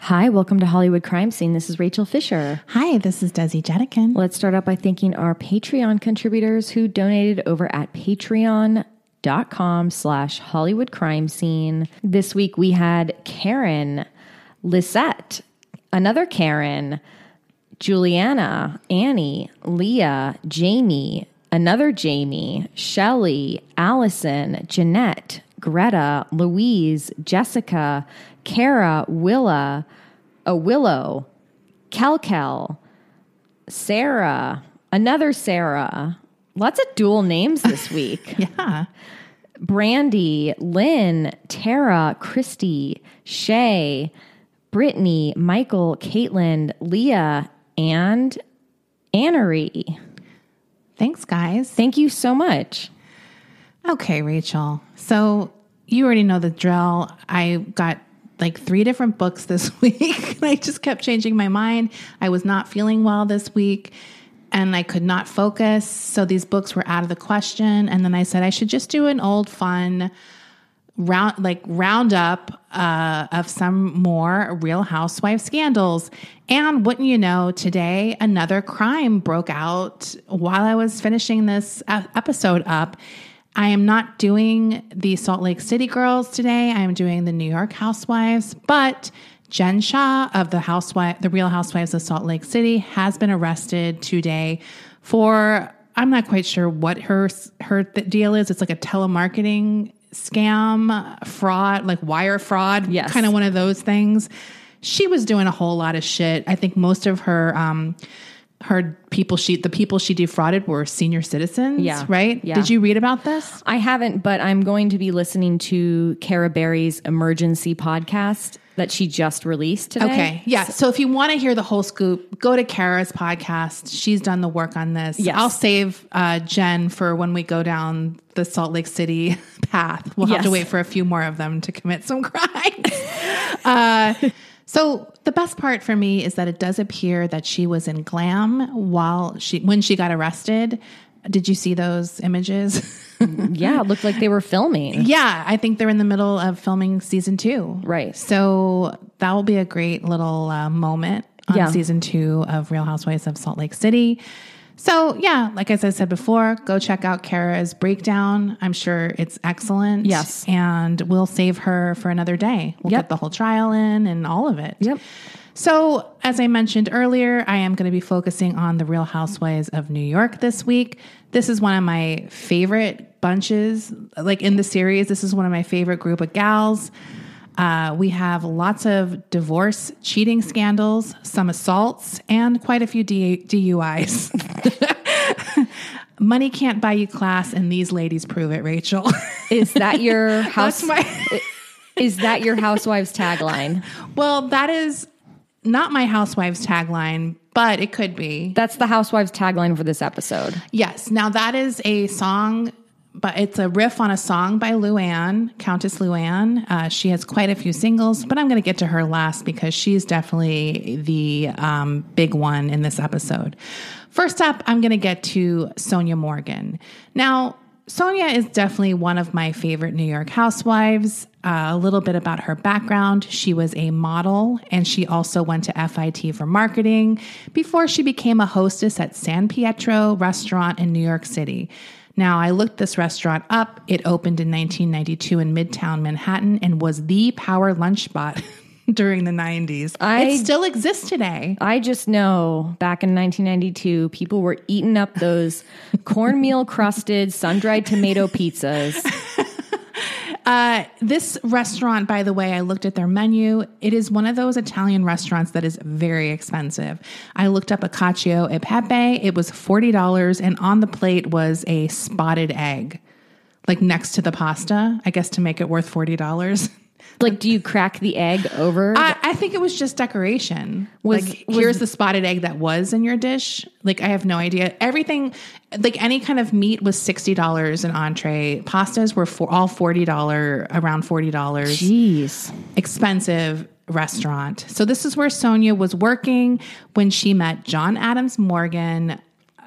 Hi, welcome to Hollywood Crime Scene. This is Rachel Fisher. Hi, this is Desi Jedeikin. Let's start out by thanking our Patreon contributors who donated over at patreon.com slash Hollywood Crime Scene. This week we had Karen, Lisette, another Karen, Juliana, Annie, Leah, Jamie, another Jamie, Shelly, Allison, Jeanette, Greta, Louise, Jessica, Kara, Willa, a Willow, Kelkel, Sarah, another Sarah. Lots of dual names this week. yeah. Brandy, Lynn, Tara, Christy, Shay, Brittany, Michael, Caitlin, Leah, and Annery. Thanks, guys. Thank you so much. Okay, Rachel. So you already know the drill. I got like three different books this week. and I just kept changing my mind. I was not feeling well this week and I could not focus. So these books were out of the question. And then I said I should just do an old fun round like roundup uh, of some more real housewife scandals and wouldn't you know today another crime broke out while i was finishing this episode up i am not doing the salt lake city girls today i am doing the new york housewives but jen shah of the housewife the real housewives of salt lake city has been arrested today for i'm not quite sure what her her deal is it's like a telemarketing scam, fraud, like wire fraud, Yes. kind of one of those things. She was doing a whole lot of shit. I think most of her um her people she the people she defrauded were senior citizens, Yeah. right? Yeah. Did you read about this? I haven't, but I'm going to be listening to Cara Berry's emergency podcast that she just released today. Okay. Yeah. So if you want to hear the whole scoop, go to Kara's podcast. She's done the work on this. Yes. I'll save uh, Jen for when we go down the Salt Lake City path. We'll have to wait for a few more of them to commit some crimes. uh, so the best part for me is that it does appear that she was in glam while she when she got arrested. Did you see those images? Yeah, it looked like they were filming. Yeah, I think they're in the middle of filming season two. Right. So that will be a great little uh, moment on Yeah. season two of Real Housewives of Salt Lake City. So, yeah, like as I said before, go check out Kara's breakdown. I'm sure it's excellent. Yes. And we'll save her for another day. We'll Yep. get the whole trial in and all of it. Yep. So, as I mentioned earlier, I am going to be focusing on the Real Housewives of New York this week. This is one of my favorite bunches, like in the series. This is one of my favorite group of gals. Uh, we have lots of divorce, cheating scandals, some assaults, and quite a few D- DUIs. Money can't buy you class, and these ladies prove it, Rachel. Is that your house? My. is that your housewives tagline? well, that is not my housewives tagline, but it could be. That's the housewives tagline for this episode. Yes. Now that is a song, but it's a riff on a song by Luann, Countess Luann. Uh, she has quite a few singles, but I'm going to get to her last because she's definitely the um, big one in this episode. First up, I'm going to get to Sonja Morgan. Now, Sonja is definitely one of my favorite New York housewives. Uh, a little bit about her background. She was a model and she also went to FIT for marketing before she became a hostess at San Pietro restaurant in New York City. Now, I looked this restaurant up. It opened in 1992 in Midtown Manhattan and was the power lunch spot during the 90s. I- it still exists today. I just know back in 1992, people were eating up those cornmeal crusted, sun dried tomato pizzas. Uh, this restaurant, by the way, I looked at their menu. It is one of those Italian restaurants that is very expensive. I looked up a cacio e pepe. It was $40, and on the plate was a spotted egg, like next to the pasta, I guess to make it worth $40. Like, do you crack the egg over? I, I think it was just decoration. Was- like, was- here's the spotted egg that was in your dish. Like, I have no idea. Everything, like any kind of meat, was sixty dollars an entree. Pastas were for all forty dollar, around forty dollars. Jeez. Expensive restaurant. So this is where Sonja was working when she met John Adams Morgan.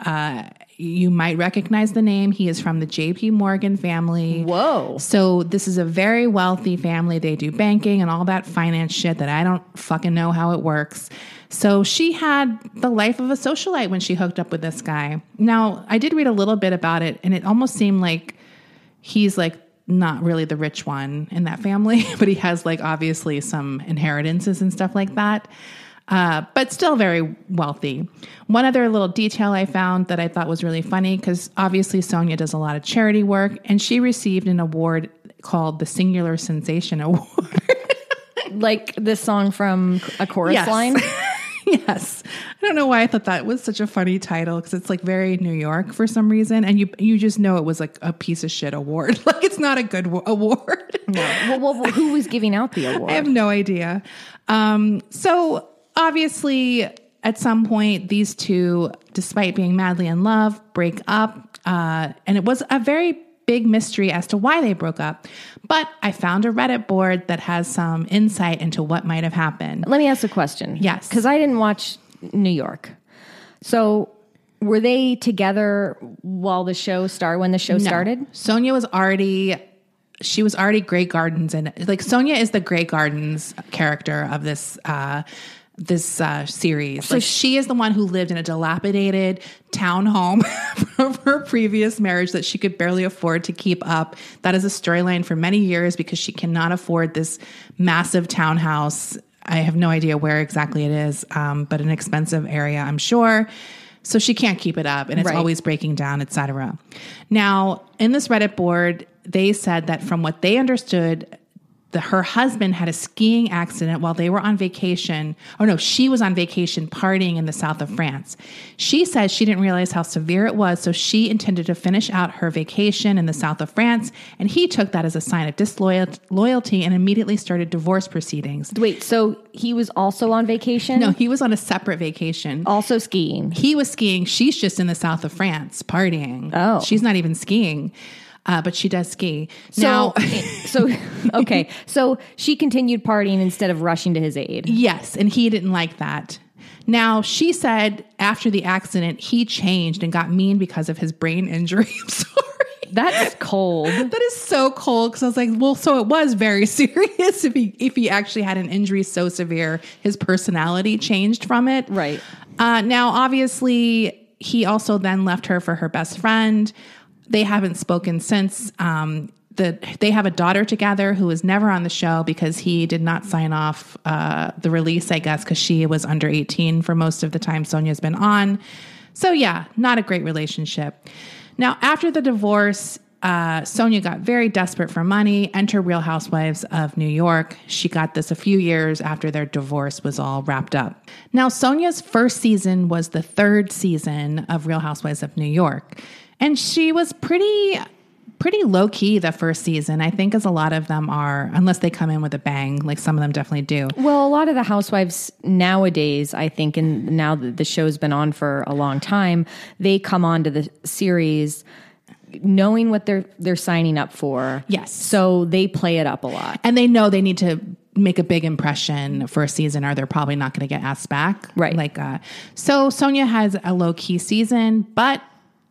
Uh, you might recognize the name. He is from the J.P. Morgan family. Whoa. So this is a very wealthy family. They do banking and all that finance shit that I don't fucking know how it works. So she had the life of a socialite when she hooked up with this guy. Now, I did read a little bit about it and it almost seemed like he's like not really the rich one in that family, but he has like obviously some inheritances and stuff like that. Uh, but still very wealthy. One other little detail I found that I thought was really funny because obviously Sonja does a lot of charity work, and she received an award called the Singular Sensation Award. Like this song from a chorus Yes. line. yes, I don't know why I thought that was such a funny title because it's like very New York for some reason, and you you just know it was like a piece of shit award. Like it's not a good w- award. well, well, well, who was giving out the award? I have no idea. Um, so obviously, at some point, these two, despite being madly in love, break up. Uh, and it was a very big mystery as to why they broke up. But I found a Reddit board that has some insight into what might have happened. Let me ask a question. Yes. Because I didn't watch New York. So were they together while the show started, when the show started? Sonja was already she was already Grey Gardens and like Sonja is the Grey Gardens character of this uh this uh series. like she is the one who lived in a dilapidated townhome from her previous marriage that she could barely afford to keep up. That is a storyline for many years because she cannot afford this massive townhouse. I have no idea where exactly it is, um, but an expensive area, I'm sure. So she can't keep it up and it's Right. always breaking down, etc. Now, in this Reddit board, they said that from what they understood, the, her husband had a skiing accident while they were on vacation. Oh no, she was on vacation partying in the south of France. She says she didn't realize how severe it was, so she intended to finish out her vacation in the south of France, and he took that as a sign of disloyalty and immediately started divorce proceedings. Wait, so he was also on vacation? No, he was on a separate vacation. Also skiing. He was skiing. She's just in the south of France partying. Oh. she's not even skiing, uh, but she does ski. So, now, so okay. So she continued partying instead of rushing to his aid. yes, and he didn't like that. Now she said after the accident, he changed and got mean because of his brain injury. I'm sorry. That's cold. That is so cold because I was like, well, so it was very serious if he if he actually had an injury so severe, his personality changed from it. Right. Uh, now, obviously, he also then left her for her best friend. They haven't spoken since. Um, the, they have a daughter together who was never on the show because he did not sign off uh, the release, I guess, because she was under 18 for most of the time Sonja's been on. So, yeah, not a great relationship. Now, after the divorce, uh, Sonja got very desperate for money. Enter Real Housewives of New York. She got this a few years after their divorce was all wrapped up. Now, Sonja's first season was the third season of Real Housewives of New York, and she was pretty. Pretty low key the first season, I think, as a lot of them are, unless they come in with a bang, like some of them definitely do. Well, a lot of the housewives nowadays, I think, and now that the show's been on for a long time, they come onto the series knowing what they're they're signing up for. Yes. So they play it up a lot. And they know they need to make a big impression for a season or they're probably not going to get asked back. Right. Like, uh, so Sonja has a low key season, but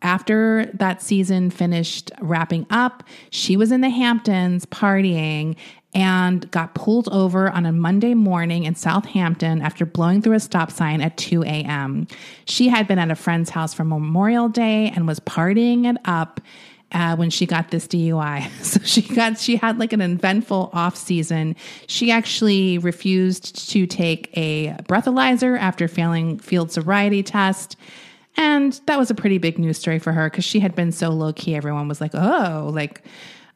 after that season finished wrapping up, she was in the Hamptons partying and got pulled over on a Monday morning in Southampton after blowing through a stop sign at 2 a.m. She had been at a friend's house for Memorial Day and was partying it up uh, when she got this DUI. So she got she had like an eventful off season. She actually refused to take a breathalyzer after failing field sobriety test. And that was a pretty big news story for her because she had been so low key. Everyone was like, oh, like,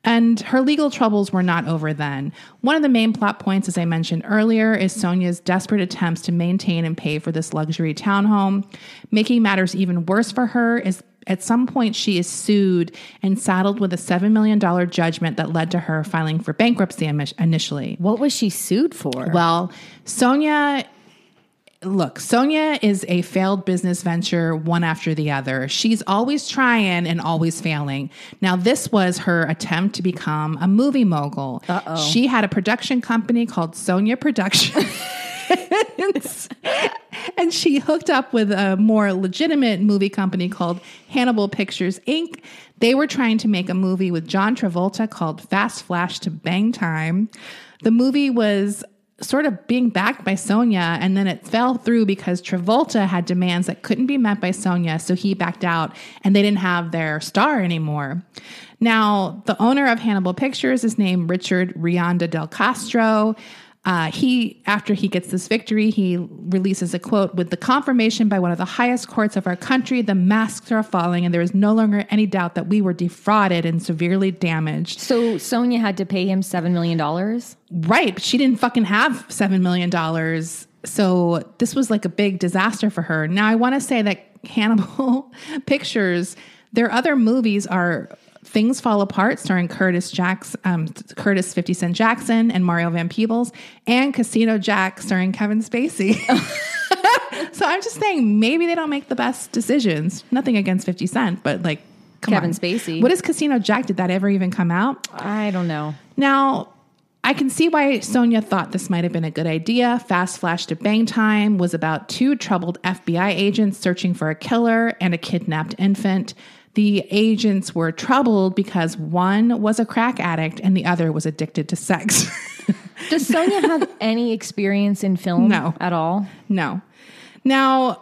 and her legal troubles were not over then. One of the main plot points, as I mentioned earlier, is Sonja's desperate attempts to maintain and pay for this luxury townhome. Making matters even worse for her is At some point, she is sued and saddled with a $7 million judgment that led to her filing for bankruptcy initially. What was she sued for? Well, Sonja, look, Sonja is a failed business venture one after the other. She's always trying and always failing. Now, this was her attempt to become a movie mogul. Uh-oh. She had a production company called Sonja Productions. and she hooked up with a more legitimate movie company called Hannibal Pictures Inc. They were trying to make a movie with John Travolta called Fast Flash to Bang Time. The movie was sort of being backed by Sonja, and then it fell through because Travolta had demands that couldn't be met by Sonja, so he backed out and they didn't have their star anymore. Now, the owner of Hannibal Pictures is named Richard Rionda del Castro. Uh, he, after he gets this victory, he releases a quote with the confirmation by one of the highest courts of our country, the masks are falling, and there is no longer any doubt that we were defrauded and severely damaged. so Sonja had to pay him $7 million? Right, but she didn't fucking have seven million dollars. So this was like a big disaster for her. Now I want to say that Hannibal Pictures, their other movies are Things Fall Apart, starring Curtis Jacks, um, Curtis Fifty Cent Jackson and Mario Van Peebles, and Casino Jack, starring Kevin Spacey. so I'm just saying, maybe they don't make the best decisions. Nothing against Fifty Cent, but like come Kevin on. Spacey. What is Casino Jack? Did that ever even come out? I don't know. Now, I can see why Sonja thought this might have been a good idea. Fast Flash to Bang Time was about two troubled FBI agents searching for a killer and a kidnapped infant. The agents were troubled because one was a crack addict and the other was addicted to sex. Does Sonja have any experience in film No. at all? no. Now,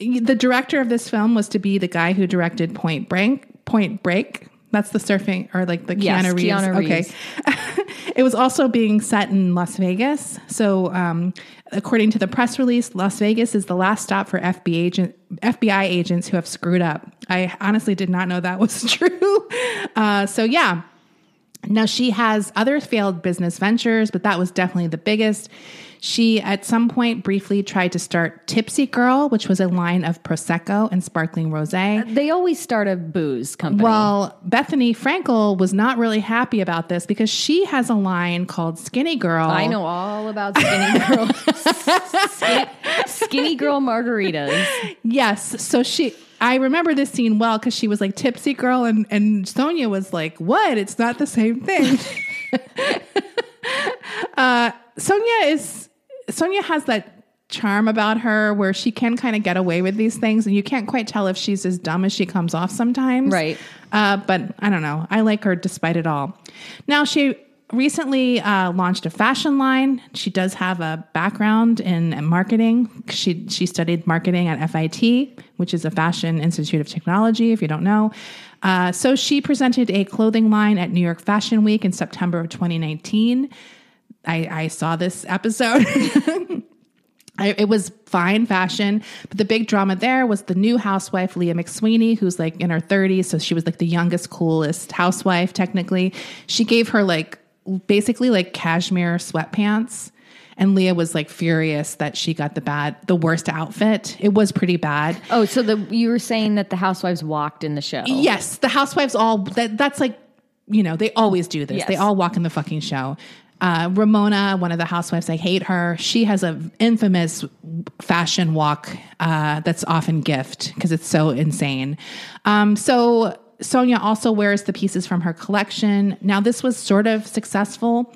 the director of this film was to be the guy who directed Point Break. Point Break. That's the surfing or like the Yes, Keanu Reeves. Keanu Reeves. Okay. it was also being set in Las Vegas. So, um, according to the press release, Las Vegas is the last stop for FBI, agent, FBI agents who have screwed up. I honestly did not know that was true. Uh, so, yeah. Now, she has other failed business ventures, but that was definitely the biggest. She, at some point, briefly tried to start Tipsy Girl, which was a line of Prosecco and sparkling rose. They always start a booze company. Well, Bethenny Frankel was not really happy about this because she has a line called Skinny Girl. I know all about skinny girl, skinny, skinny girl margaritas. Yes. So she, I remember this scene well because she was like tipsy girl, and and Sonja was like, "What? It's not the same thing." uh, Sonja is Sonja has that charm about her where she can kind of get away with these things, and you can't quite tell if she's as dumb as she comes off sometimes. Right. Uh, but I don't know. I like her despite it all. Now she recently uh, launched a fashion line. She does have a background in marketing. She she studied marketing at FIT, which is a Fashion Institute of Technology. If you don't know, uh, so she presented a clothing line at New York Fashion Week in September of 2019. I, I saw this episode. I, it was fine fashion, but the big drama there was the new housewife, Leah McSweeney, who's like in her 30s. So she was like the youngest, coolest housewife, technically. She gave her like basically like cashmere sweatpants. And Leah was like furious that she got the bad, the worst outfit. It was pretty bad. Oh, so the you were saying that the housewives walked in the show? Yes, the housewives all that, that's like, you know, they always do this. Yes. They all walk in the fucking show. Uh, Ramona, one of the housewives, I hate her. She has an infamous fashion walk uh, that's often gift because it's so insane. Um, so Sonja also wears the pieces from her collection. Now, this was sort of successful.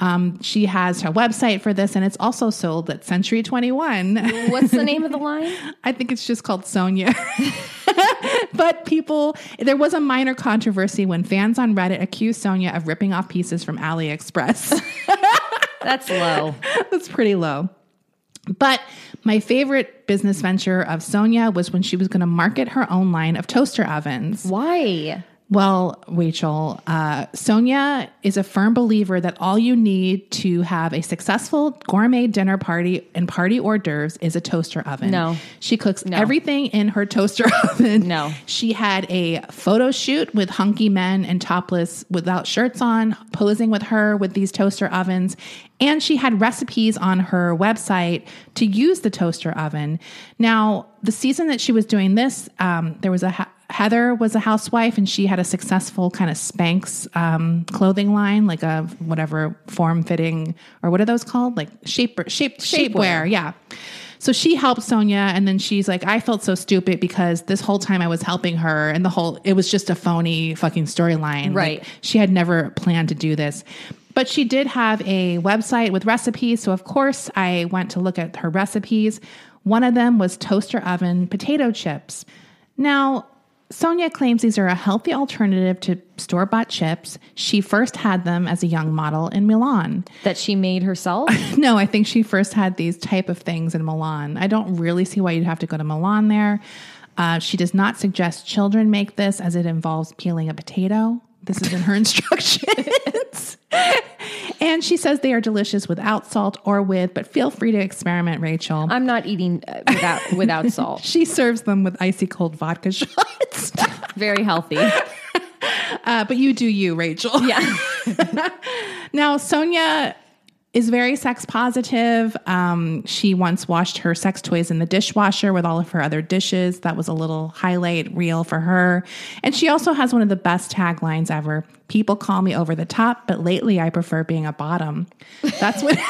Um, she has her website for this, and it's also sold at Century 21. What's the name of the line? I think it's just called Sonja. but people, there was a minor controversy when fans on Reddit accused Sonja of ripping off pieces from AliExpress. That's low. That's pretty low. But my favorite business venture of Sonja was when she was going to market her own line of toaster ovens. Why? Well, Rachel, uh, Sonja is a firm believer that all you need to have a successful gourmet dinner party and party hors d'oeuvres is a toaster oven. No. She cooks everything in her toaster oven. No. She had a photo shoot with hunky men and topless without shirts on, posing with her with these toaster ovens. And she had recipes on her website to use the toaster oven. Now, the season that she was doing this, um, there was a ha- Heather was a housewife and she had a successful kind of Spanx um, clothing line, like a whatever form fitting or what are those called? Like shape shape shapewear. Yeah. So she helped Sonja, and then she's like, I felt so stupid because this whole time I was helping her, and the whole it was just a phony fucking storyline. Right. Like, she had never planned to do this. But she did have a website with recipes. So, of course, I went to look at her recipes. One of them was toaster oven potato chips. Now, Sonja claims these are a healthy alternative to store bought chips. She first had them as a young model in Milan. that she made herself. No, I think she first had these type of things in Milan. I don't really see why you'd have to go to Milan there. Uh, she does not suggest children make this as it involves peeling a potato. This is in her instructions. and she says they are delicious without salt or with, but feel free to experiment, Rachel. I'm not eating uh, without without salt. she serves them with icy cold vodka shots. Very healthy. Uh, but you do you, Rachel. Yeah. Now, Sonja is very sex positive. Um, she once washed her sex toys in the dishwasher with all of her other dishes. That was a little highlight reel for her. And she also has one of the best taglines ever People call me over the top, but lately I prefer being a bottom. That's when.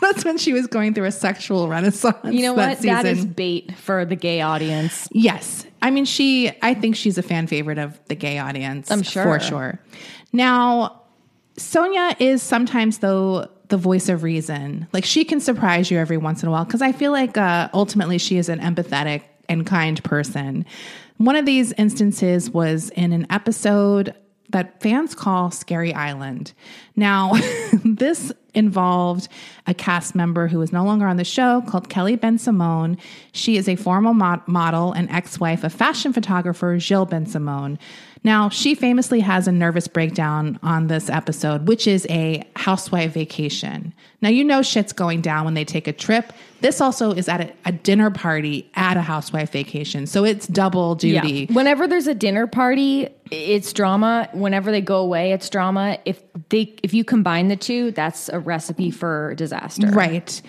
That's when she was going through a sexual renaissance. You know that what? That is bait for the gay audience. Yes. I mean, she, I think she's a fan favorite of the gay audience. I'm sure. For sure. Now, Sonja is sometimes, though, the voice of reason. Like, she can surprise you every once in a while because I feel like uh, ultimately she is an empathetic and kind person. One of these instances was in an episode that fans call Scary Island. Now, this involved a cast member who is no longer on the show called Kelly Bensimon. She is a former mo- model and ex wife of fashion photographer Gilles Bensimon. Now, she famously has a nervous breakdown on this episode, which is a housewife vacation. Now, you know shit's going down when they take a trip. This also is at a, a dinner party at a housewife vacation. So it's double duty. Whenever there's a dinner party, it's drama. Whenever they go away, it's drama. If they if you combine the two, that's a recipe for disaster. Right.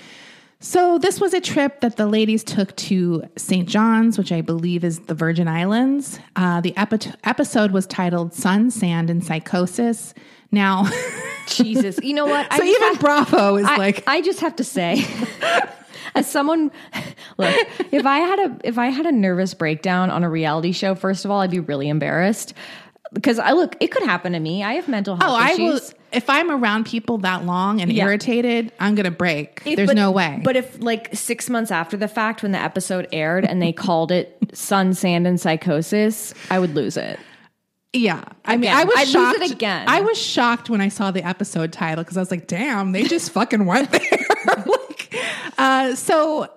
So this was a trip that the ladies took to St. John's, which I believe is the Virgin Islands. Uh, the epi- episode was titled "Sun, Sand, and Psychosis." Now, Jesus. You know what? so just even have- Bravo is I, like, I just have to say as someone look if i had a if i had a nervous breakdown on a reality show first of all i'd be really embarrassed because i look it could happen to me i have mental health "Oh, I will." If I'm around people that long and Yeah. irritated, I'm gonna break. If- There's but- no way. But if like six months after the fact, when the episode aired and they called it "Sun, Sand, and Psychosis," I would lose it. Yeah, I mean, I was I'd lose shocked it again. I was shocked when I saw the episode title because I was like, "Damn, they just fucking went there." like, uh, so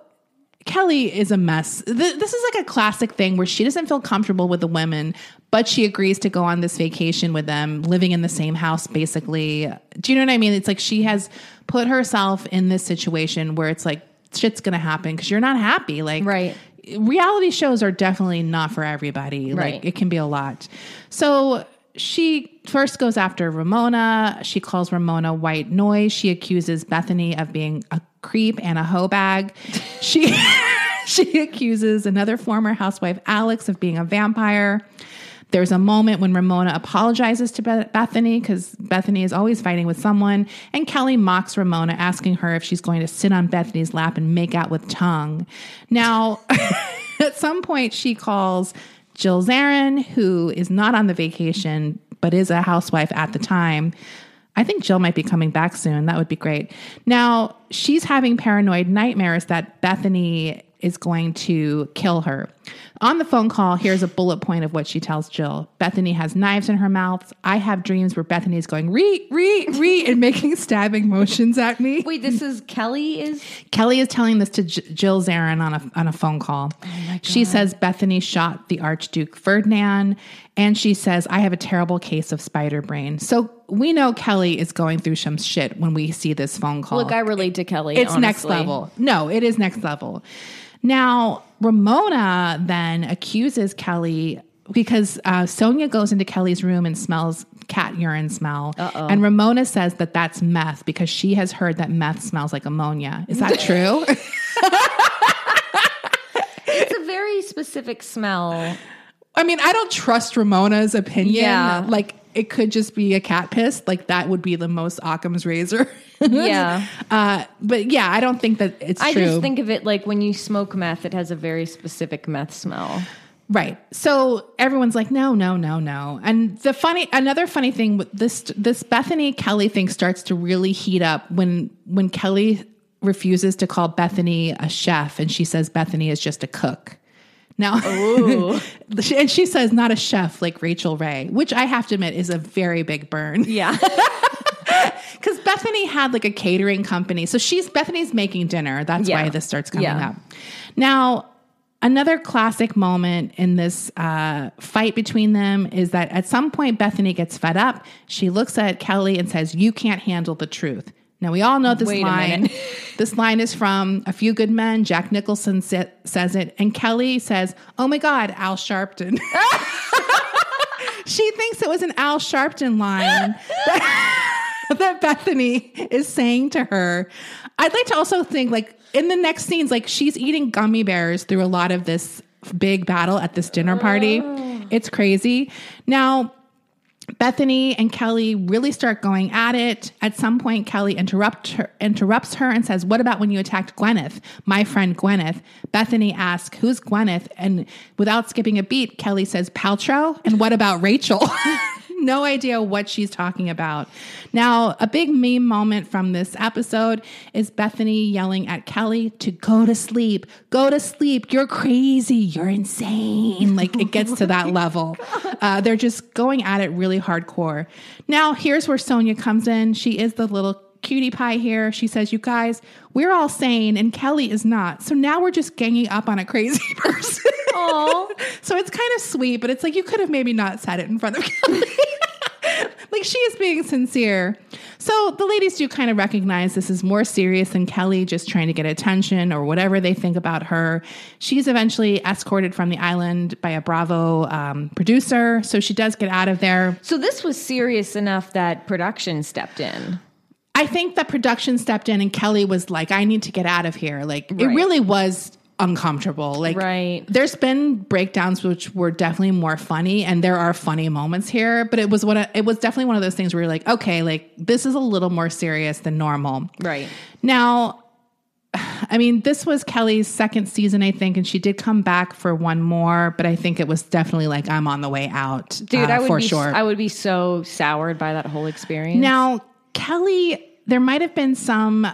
Kelly is a mess. This is like a classic thing where she doesn't feel comfortable with the women, but she agrees to go on this vacation with them, living in the same house, basically. Do you know what I mean? It's like she has put herself in this situation where it's like shit's gonna happen because you're not happy. Like, Right. reality shows are definitely not for everybody. Right. Like it can be a lot. So she first goes after Ramona. She calls Ramona white noise. She accuses Bethenny of being a creep and a hoe bag. She she accuses another former housewife Alex of being a vampire. There's a moment when Ramona apologizes to Bethenny because Bethenny is always fighting with someone, and Kelly mocks Ramona, asking her if she's going to sit on Bethenny's lap and make out with tongue. Now, at some point, she calls Jill Zarin, who is not on the vacation but is a housewife at the time. I think Jill might be coming back soon. That would be great. Now, she's having paranoid nightmares that Bethenny is going to kill her. On the phone call, here's a bullet point of what she tells Jill. Bethenny has knives in her mouth. I have dreams where Bethenny is going re, re, re, and making stabbing motions at me. Wait, this is Kelly is Kelly is telling this to J- Jill Zarin on a on a phone call. Oh she says Bethenny shot the Archduke Ferdinand, and she says I have a terrible case of spider brain. So we know Kelly is going through some shit when we see this phone call. look. I relate to Kelly. it's next level. No, it is next level. Now Ramona then accuses Kelly. Because uh, Sonja goes into Kelly's room and smells cat urine smell. And Ramona says that that's meth because she has heard that meth smells like ammonia. Is that true? It's a very specific smell. I mean, I don't trust Ramona's opinion. Yeah. Like it could just be a cat piss. Like that would be the most Occam's razor. Yeah. Uh, but yeah, I don't think that it's I true. just think of it like when you smoke meth, it has a very specific meth smell. Right. So everyone's like, no, no, no, no. And the funny, another funny thing with this, this Bethenny Kelly thing starts to really heat up when, when Kelly refuses to call Bethenny a chef and she says Bethenny is just a cook. Now, and she says not a chef like Rachael Ray, which I have to admit is a very big burn. Yeah. Because Bethenny had like a catering company. So she's Bethenny's making dinner. That's Yeah. why this starts coming Yeah. up. Now, another classic moment in this uh, fight between them is that at some point Bethenny gets fed up. She looks at Kelly and says, You can't handle the truth. Now, we all know this Wait line. this line is from A Few Good Men. Jack Nicholson sa- says it. And Kelly says, Oh my God, Al Sharpton. she thinks it was an Al Sharpton line that Bethenny is saying to her. I'd like to also think like in the next scenes, like she's eating gummy bears through a lot of this big battle at this dinner party. Oh. It's crazy. Now, Bethenny and Kelly really start going at it. At some point, Kelly interrupt her, interrupts her and says, What about when you attacked Gwyneth, my friend Gwyneth? Bethenny asks, Who's Gwyneth? And without skipping a beat, Kelly says, Paltrow? And what about Rachel? no idea what she's talking about. Now, a big meme moment from this episode is Bethenny yelling at Kelly to go to sleep, go to sleep. You're crazy. You're insane. Like it gets to that level. Uh, they're just going at it really hardcore. Now, here's where Sonja comes in. She is the little cutie pie here. She says, You guys, we're all sane and Kelly is not. So now we're just ganging up on a crazy person. so it's kind of sweet, but it's like you could have maybe not said it in front of Kelly. like she is being sincere. So the ladies do kind of recognize this is more serious than Kelly just trying to get attention or whatever they think about her. She's eventually escorted from the island by a Bravo um, producer. So she does get out of there. So this was serious enough that production stepped in. I think that production stepped in and Kelly was like, I need to get out of here. Like it really was uncomfortable. Like Right. there's been breakdowns which were definitely more funny and there are funny moments here, but it was what it was definitely one of those things where you're like, okay, like this is a little more serious than normal. Right. Now, I mean, this was Kelly's second season, I think, and she did come back for one more, but I think it was definitely like I'm on the way out, Dude, uh, I would for be sure. I would be so soured by that whole experience. Now, Kelly, there might have been some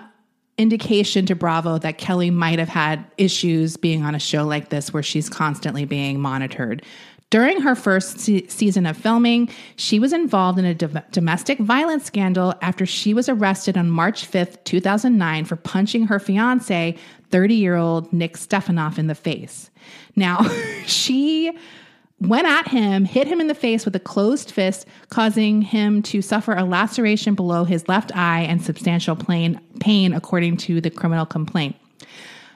indication to Bravo that Kelly might have had issues being on a show like this where she's constantly being monitored. During her first se- season of filming, she was involved in a dom- domestic violence scandal after she was arrested on March 5th, 2009, for punching her fiance, 30 year old Nick Stefanoff, in the face. Now, she went at him, hit him in the face with a closed fist, causing him to suffer a laceration below his left eye and substantial pain, pain according to the criminal complaint.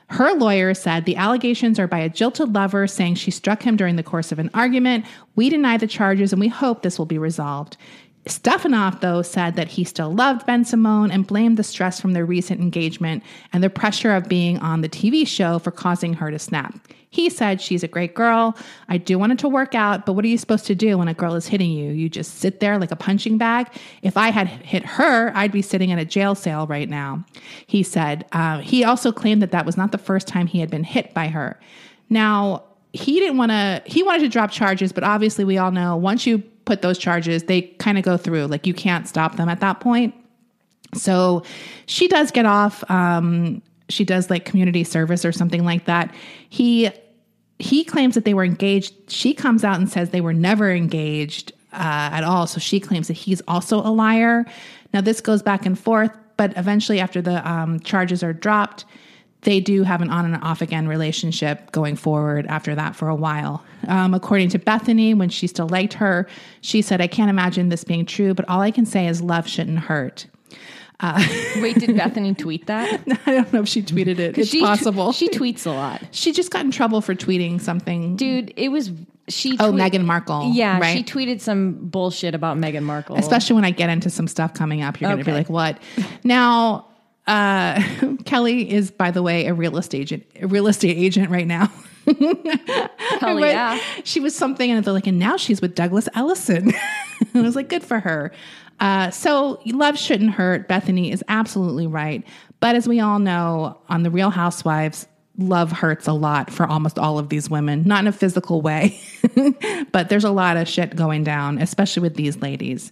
Her lawyer said the allegations are by a jilted lover saying she struck him during the course of an argument. We deny the charges and we hope this will be resolved. Stefanoff, though, said that he still loved Bensimon and blamed the stress from their recent engagement and the pressure of being on the TV show for causing her to snap. He said, She's a great girl. I do want it to work out, but what are you supposed to do when a girl is hitting you? You just sit there like a punching bag? If I had hit her, I'd be sitting in a jail cell right now. He said, uh, He also claimed that that was not the first time he had been hit by her. Now, he didn't want to, he wanted to drop charges, but obviously we all know once you put those charges, they kind of go through. Like you can't stop them at that point. So she does get off. Um, she does like community service or something like that. He he claims that they were engaged. She comes out and says they were never engaged uh, at all. So she claims that he's also a liar. Now this goes back and forth, but eventually, after the um, charges are dropped, they do have an on and off again relationship going forward after that for a while. Um, according to Bethenny, when she still liked her, she said, I can't imagine this being true, but all I can say is love shouldn't hurt. Wait, did Bethenny tweet that? I don't know if she tweeted it. It's she, possible. She tweets a lot. She just got in trouble for tweeting something. Dude, it was she Oh, tweet- Meghan Markle, Yeah, right? she tweeted some bullshit about Meghan Markle. Especially when I get into some stuff coming up, you're going to be like, "What?" Now, uh, Kelly is, by the way, a real estate agent. A real estate agent right now. Hell yeah. She was something, and they're like, and now she's with Douglas Elliman. I was like, good for her. Uh, so love shouldn't hurt. Bethenny is absolutely right. But as we all know, on the Real Housewives, love hurts a lot for almost all of these women, not in a physical way, but there's a lot of shit going down, especially with these ladies.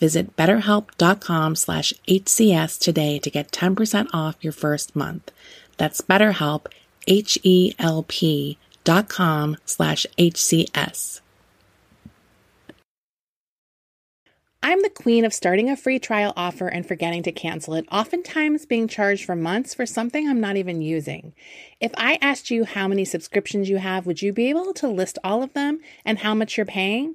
Visit betterhelp.com slash HCS today to get 10% off your first month. That's betterhelp, H-E-L-P dot com slash HCS. I'm the queen of starting a free trial offer and forgetting to cancel it, oftentimes being charged for months for something I'm not even using. If I asked you how many subscriptions you have, would you be able to list all of them and how much you're paying?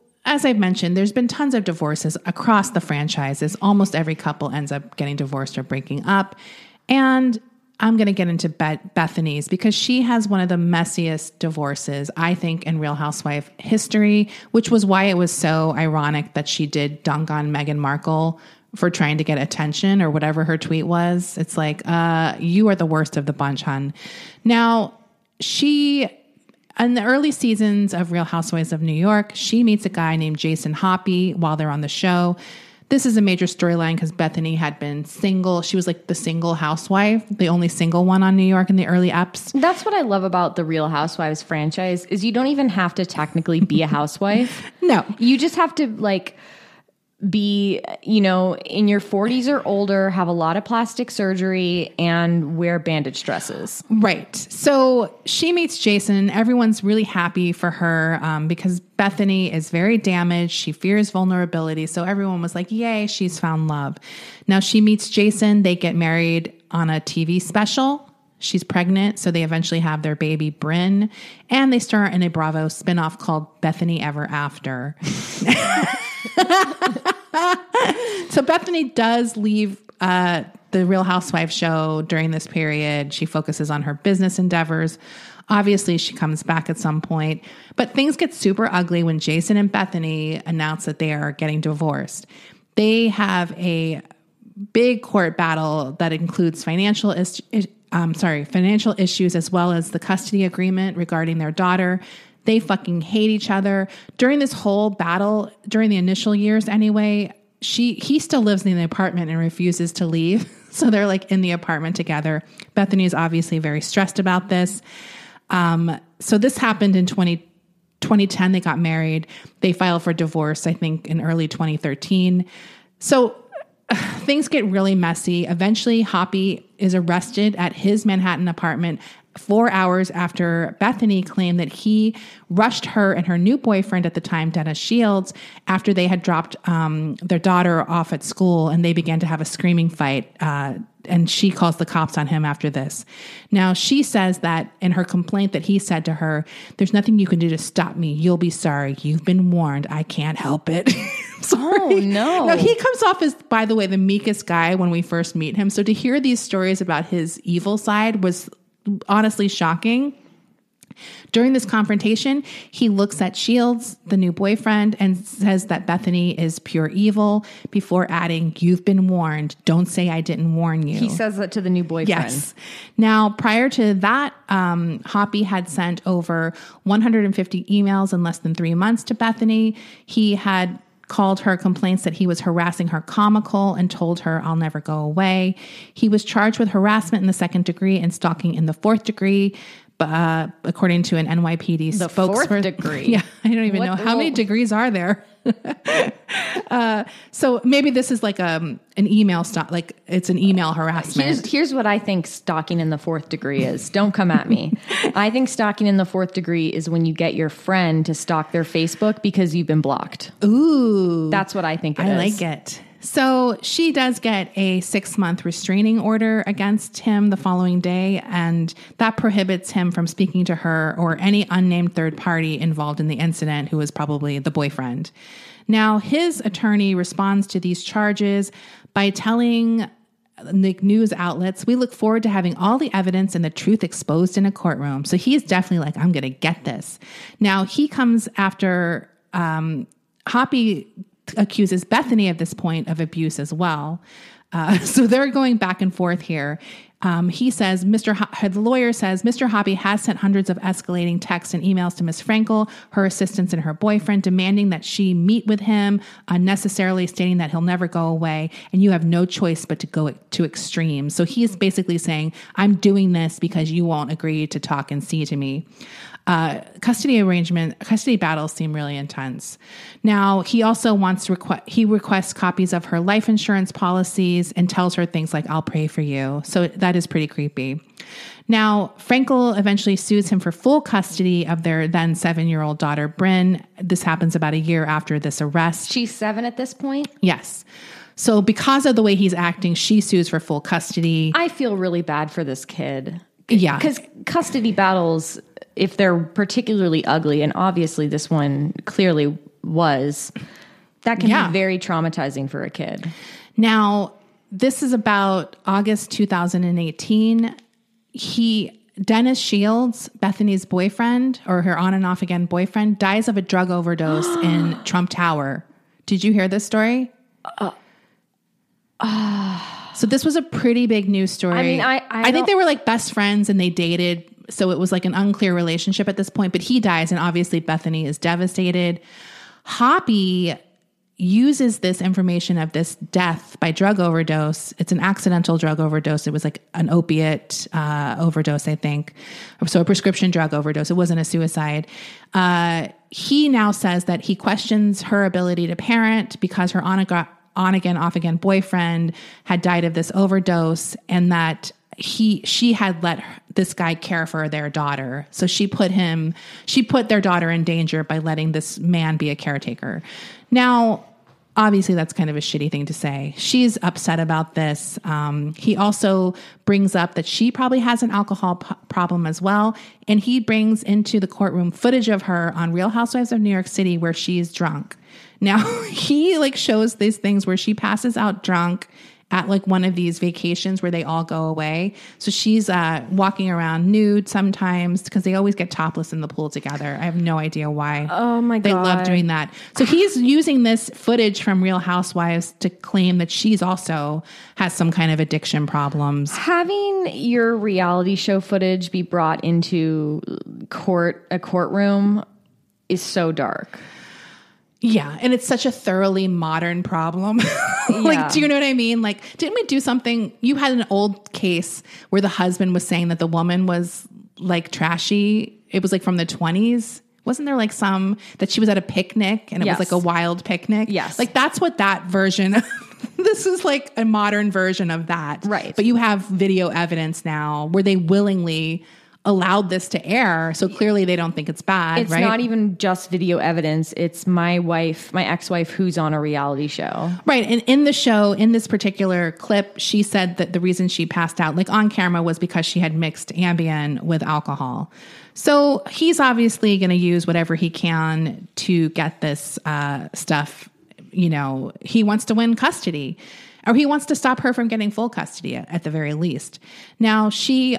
as I've mentioned, there's been tons of divorces across the franchises. Almost every couple ends up getting divorced or breaking up. And I'm going to get into Bethenny's because she has one of the messiest divorces, I think, in Real Housewife history, which was why it was so ironic that she did dunk on Meghan Markle for trying to get attention or whatever her tweet was. It's like, uh, you are the worst of the bunch, hun. Now, she in the early seasons of Real Housewives of New York, she meets a guy named Jason Hoppy while they're on the show. This is a major storyline because Bethenny had been single. She was like the single housewife, the only single one on New York in the early eps. That's what I love about the Real Housewives franchise is you don't even have to technically be a housewife. No. You just have to like be, you know, in your 40s or older, have a lot of plastic surgery and wear bandage dresses. Right. So she meets Jason. Everyone's really happy for her um, because Bethenny is very damaged. She fears vulnerability. So everyone was like, yay, she's found love. Now she meets Jason. They get married on a TV special. She's pregnant, so they eventually have their baby, Bryn, and they star in a Bravo spinoff called Bethenny Ever After. so Bethenny does leave uh, the Real Housewives show during this period. She focuses on her business endeavors. Obviously, she comes back at some point, but things get super ugly when Jason and Bethenny announce that they are getting divorced. They have a big court battle that includes financial is- um, sorry, financial issues as well as the custody agreement regarding their daughter. They fucking hate each other. During this whole battle, during the initial years anyway, she he still lives in the apartment and refuses to leave. So they're like in the apartment together. Bethenny is obviously very stressed about this. Um, so this happened in 20, 2010. They got married. They filed for divorce, I think, in early 2013. So things get really messy. Eventually, Hoppy is arrested at his Manhattan apartment four hours after Bethenny claimed that he rushed her and her new boyfriend at the time, Dennis Shields, after they had dropped um, their daughter off at school and they began to have a screaming fight. Uh, and she calls the cops on him after this. Now, she says that in her complaint that he said to her, There's nothing you can do to stop me. You'll be sorry. You've been warned. I can't help it. Oh, no. Now, he comes off as, by the way, the meekest guy when we first meet him. So to hear these stories about his evil side was honestly shocking. During this confrontation, he looks at Shields, the new boyfriend, and says that Bethenny is pure evil before adding, You've been warned. Don't say I didn't warn you. He says that to the new boyfriend. Yes. Now, prior to that, um, Hoppy had sent over 150 emails in less than three months to Bethenny. He had called her complaints that he was harassing her comical and told her, I'll never go away. He was charged with harassment in the second degree and stalking in the fourth degree. Uh, according to an NYPD The spokesperson. fourth degree? Yeah, I don't even What- know how many degrees are there. uh, so maybe this is like um, an email stalk, like it's an email harassment. Here's, here's what I think stalking in the fourth degree is. Don't come at me. I think stalking in the fourth degree is when you get your friend to stalk their Facebook because you've been blocked. Ooh. That's what I think it I is. like it. So she does get a six month restraining order against him the following day, and that prohibits him from speaking to her or any unnamed third party involved in the incident, who was probably the boyfriend. Now, his attorney responds to these charges by telling the news outlets, we look forward to having all the evidence and the truth exposed in a courtroom. So he is definitely like, I'm going to get this. Now he comes after um, Hoppy accuses Bethenny at this point of abuse as well. Uh, so they're going back and forth here. Um, he says, Mr. Ho- the lawyer says, Mr. Hoppy has sent hundreds of escalating texts and emails to Miss Frankel, her assistants, and her boyfriend, demanding that she meet with him, unnecessarily stating that he'll never go away, and you have no choice but to go to extremes. So he's basically saying, I'm doing this because you won't agree to talk and see to me. Uh, custody arrangement, custody battles seem really intense. Now he also wants to request he requests copies of her life insurance policies and tells her things like "I'll pray for you." So that is pretty creepy. Now Frankel eventually sues him for full custody of their then seven year old daughter Bryn. This happens about a year after this arrest. She's seven at this point. Yes. So because of the way he's acting, she sues for full custody. I feel really bad for this kid. Yeah. Because custody battles, if they're particularly ugly, and obviously this one clearly was, that can Yeah. be very traumatizing for a kid. Now, this is about August 2018. He Dennis Shields, Bethenny's boyfriend or her on and off again boyfriend, dies of a drug overdose in Trump Tower. Did you hear this story? Uh, uh, so this was a pretty big news story. I mean, I- I think they were like best friends and they dated, so it was like an unclear relationship at this point. But he dies, and obviously Bethenny is devastated. Hoppy uses this information of this death by drug overdose. It's an accidental drug overdose. It was like an opiate uh, overdose, I think. So a prescription drug overdose. It wasn't a suicide. Uh, he now says that he questions her ability to parent because her on, ag- on again, off again boyfriend had died of this overdose and that he she had let this guy care for their daughter. So she put him she put their daughter in danger by letting this man be a caretaker. Now obviously that's kind of a shitty thing to say. She's upset about this. Um, he also brings up that she probably has an alcohol p- problem as well. And he brings into the courtroom footage of her on real housewives of new york city where she's drunk now he like shows these things where she passes out drunk at like one of these vacations where they all go away. So she's uh, walking around nude sometimes because they always get topless in the pool together. I have no idea why. Oh my god. They love doing that. So he's using this footage from Real Housewives to claim that she's also has some kind of addiction problems. Having your reality show footage be brought into court a courtroom is so dark. Yeah, and it's such a thoroughly modern problem. like, Yeah. do you know what I mean? Like, didn't we do something? You had an old case where the husband was saying that the woman was like trashy. It was like from the 20s. Wasn't there like some that she was at a picnic and it Yes. was like a wild picnic? Yes. Like, that's what that version this is like a modern version of that. Right. But you have video evidence now where they willingly allowed this to air. So clearly they don't think it's bad, It's right? not even just video evidence. It's my wife, my ex-wife who's on a reality show. Right. And in the show, in this particular clip, she said that the reason she passed out, like on camera, was because she had mixed Ambien with alcohol. So he's obviously going to use whatever he can to get this uh, stuff. You know, he wants to win custody or he wants to stop her from getting full custody at, at the very least. Now, she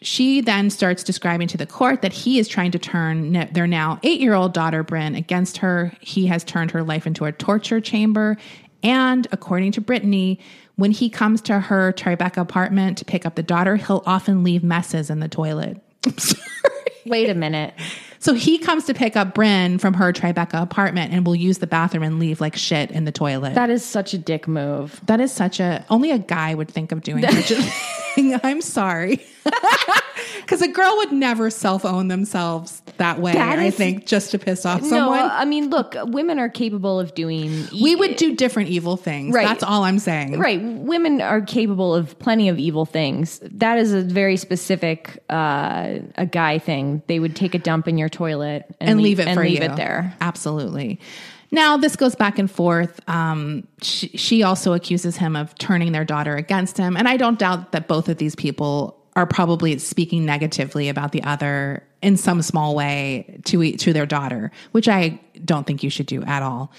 she then starts describing to the court that he is trying to turn their now eight year old daughter, Bryn, against her. He has turned her life into a torture chamber. And according to Brittany, when he comes to her Tribeca apartment to pick up the daughter, he'll often leave messes in the toilet. Wait a minute. So he comes to pick up Bryn from her Tribeca apartment and will use the bathroom and leave like shit in the toilet. That is such a dick move. that is such a, only a guy would think of doing such a thing. I'm sorry. Because a girl would never self own themselves that way, That I is- think, just to piss off No, someone. I mean, look, women are capable of doing. we would do different evil things. Right. That's all I'm saying. Right. Women are capable of plenty of evil things. That is a very specific uh, a guy thing. They would take a dump in your toilet and, and leave it and for leave you. it there. Absolutely. Now this goes back and forth. Um, she, she also accuses him of turning their daughter against him, and I don't doubt that both of these people are probably speaking negatively about the other in some small way to to their daughter, which I don't think you should do at all.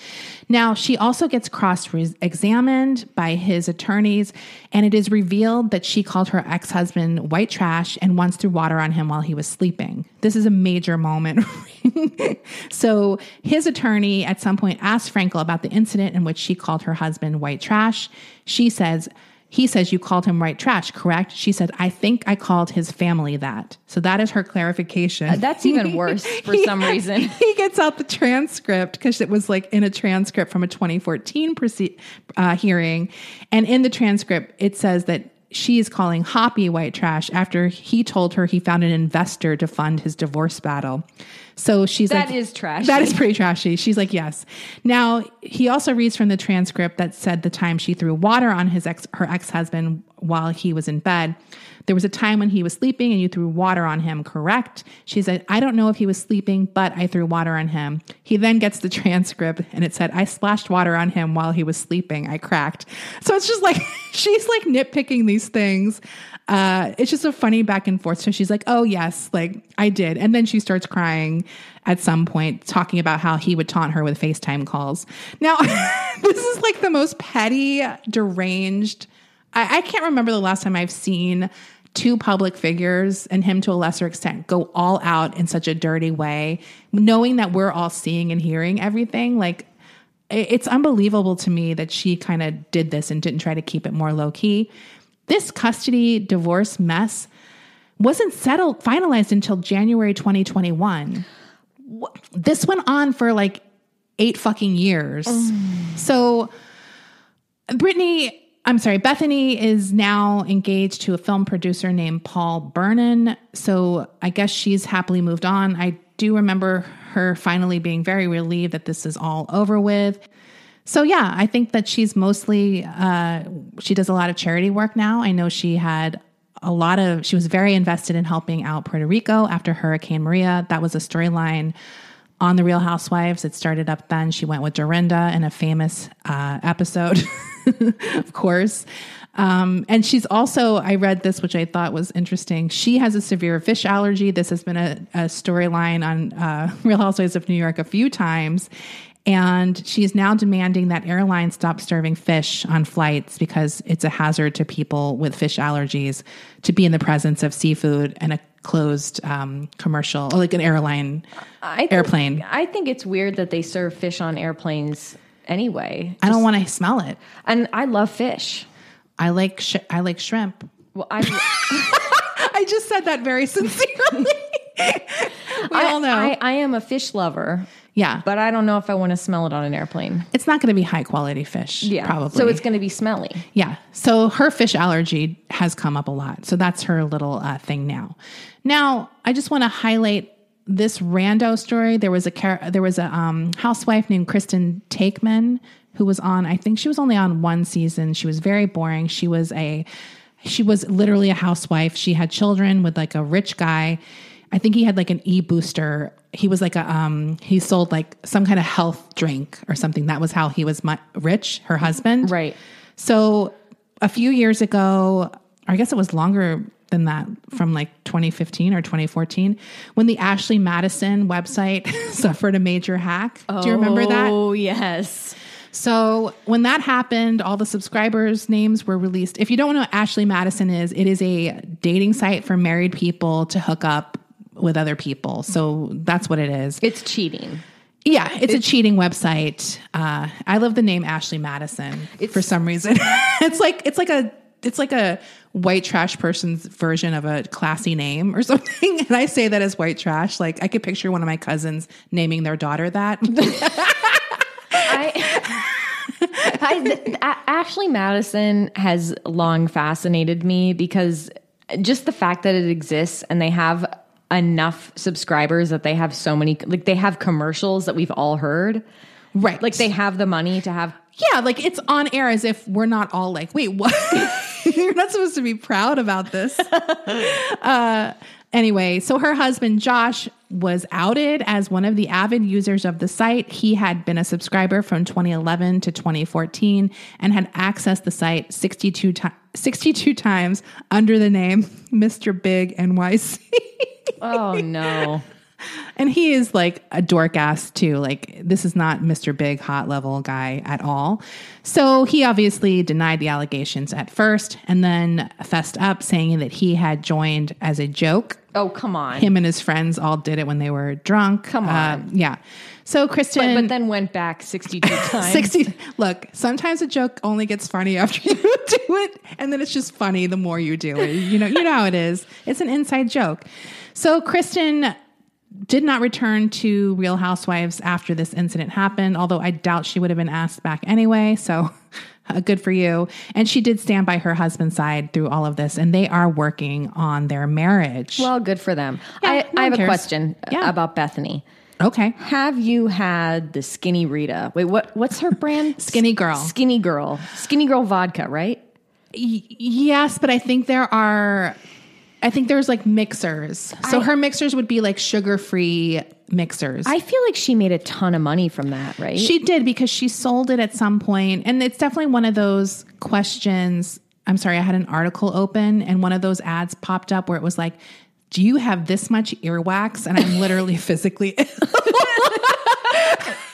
Now, she also gets cross examined by his attorneys, and it is revealed that she called her ex husband white trash and once threw water on him while he was sleeping. This is a major moment. so, his attorney at some point asked Frankel about the incident in which she called her husband white trash. She says, he says you called him white trash, correct? She said, I think I called his family that. So that is her clarification. That's even worse for some reason. he gets out the transcript because it was like in a transcript from a 2014 proce- uh, hearing. And in the transcript, it says that she is calling Hoppy white trash after he told her he found an investor to fund his divorce battle. So she's That like, is trashy. That is pretty trashy. She's like, yes. Now he also reads from the transcript that said the time she threw water on his ex, her ex husband while he was in bed. There was a time when he was sleeping and you threw water on him, correct? She said, I don't know if he was sleeping, but I threw water on him. He then gets the transcript and it said, I splashed water on him while he was sleeping. I cracked. So it's just like, she's like nitpicking these things. Uh, it's just a funny back and forth. So she's like, oh, yes, like I did. And then she starts crying at some point, talking about how he would taunt her with FaceTime calls. Now, this is like the most petty, deranged. I, I can't remember the last time I've seen two public figures and him to a lesser extent go all out in such a dirty way, knowing that we're all seeing and hearing everything. Like, it's unbelievable to me that she kind of did this and didn't try to keep it more low key. This custody divorce mess wasn't settled, finalized until January 2021. This went on for like eight fucking years. Oh. So, Brittany, I'm sorry, Bethenny is now engaged to a film producer named Paul Bernon. So I guess she's happily moved on. I do remember her finally being very relieved that this is all over with. So yeah, I think that she's mostly uh, she does a lot of charity work now. I know she had a lot of she was very invested in helping out Puerto Rico after Hurricane Maria. That was a storyline on the Real Housewives. It started up then. She went with Dorinda in a famous uh, episode, of course. Um, and she's also, I read this, which I thought was interesting. She has a severe fish allergy. This has been a, a storyline on uh, Real Housewives of New York a few times. And she is now demanding that airlines stop serving fish on flights because it's a hazard to people with fish allergies to be in the presence of seafood and a closed um, commercial, or like an airline I think, airplane. I think it's weird that they serve fish on airplanes anyway. I don't want to smell it. And I love fish. I like sh- I like shrimp. Well, I, I just said that very sincerely. we all know. I, I am a fish lover, yeah, but I don't know if I want to smell it on an airplane. it's not going to be high quality fish. Yeah, probably. So it's going to be smelly. Yeah. So her fish allergy has come up a lot. So that's her little uh, thing now. Now, I just want to highlight this rando story. There was a char- there was a um, housewife named Kristen Taekman who was on. I think she was only on one season. She was very boring. She was a she was literally a housewife. She had children with like a rich guy. I think he had like an e booster. He was like a um he sold like some kind of health drink or something. That was how he was mu- rich. Her husband, Right. so a few years ago, or I guess it was longer than that, from like 2015 or 2014, when the Ashley Madison website suffered a major hack. Do you remember that? Oh, yes. So when that happened, all the subscribers' names were released. If you don't know what Ashley Madison is, it is a dating site for married people to hook up with other people. So that's what it is. It's cheating. Yeah, it's, a cheating website. Uh, I love the name Ashley Madison for some reason. it's like it's like a it's like a white trash person's version of a classy name or something. And I say that as white trash. Like I could picture one of my cousins naming their daughter that. I, I th- Ashley Madison has long fascinated me because just the fact that it exists and they have enough subscribers that they have so many like they have commercials that we've all heard. right. Like they have the money to have Yeah, like it's on air as if we're not all like, wait, what? You're not supposed to be proud about this. uh, anyway, so her husband, Josh, was outed as one of the avid users of the site. He had been a subscriber from 2011 to 2014 and had accessed the site 62, ti- 62 times under the name Mr. Big NYC. Oh no. And he is like a dork ass too. Like this is not Mr. Big hot level guy at all. So he obviously denied the allegations at first and then fessed up saying that he had joined as a joke. Oh come on. Him and his friends all did it when they were drunk. Come on. Uh, yeah. So Kristen but, but then went back 62 times. 60 look sometimes a joke only gets funny after you do it and then it's just funny the more you do it you know you know how it is it's an inside joke so kristen did not return to real housewives after this incident happened although i doubt she would have been asked back anyway so uh, good for you and she did stand by her husband's side through all of this and they are working on their marriage Well, good for them. Yeah, I, no I have a question Yeah. about Bethenny. okay Have you had the Skinny Rita? Wait, what? What's her brand? Skinny Girl. Skinny Girl. Skinny Girl vodka, right? Y- yes, but I think there are. I think there's like mixers. So I- her mixers would be like sugar free mixers. I feel like she made a ton of money from that, right? she did because she sold it at some point, and it's definitely one of those questions. I'm sorry, I had an article open, and one of those ads popped up where it was like, "Do you have this much earwax?" And I'm literally physically.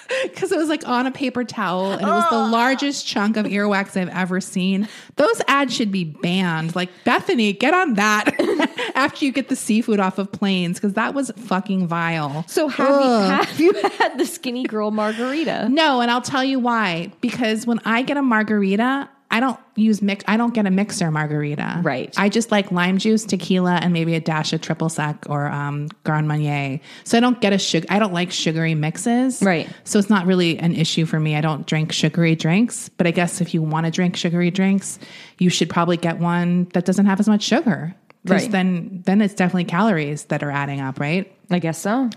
Because it was like on a paper towel and it was the ah. largest chunk of earwax I've ever seen. Those ads should be banned. Like, Bethenny, get on that after you get the seafood off of planes because that was fucking vile. so have you, have you had the Skinny Girl margarita? No, and I'll tell you why. Because when I get a margarita, I don't use mix. I don't get a mixer margarita. Right. I just like lime juice, tequila, and maybe a dash of triple sec or um, Grand Marnier. So I don't get a sugar. I don't like sugary mixes. Right. So it's not really an issue for me. I don't drink sugary drinks. But I guess if you want to drink sugary drinks, you should probably get one that doesn't have as much sugar. Right. then, then it's definitely calories that are adding up, right? I guess so.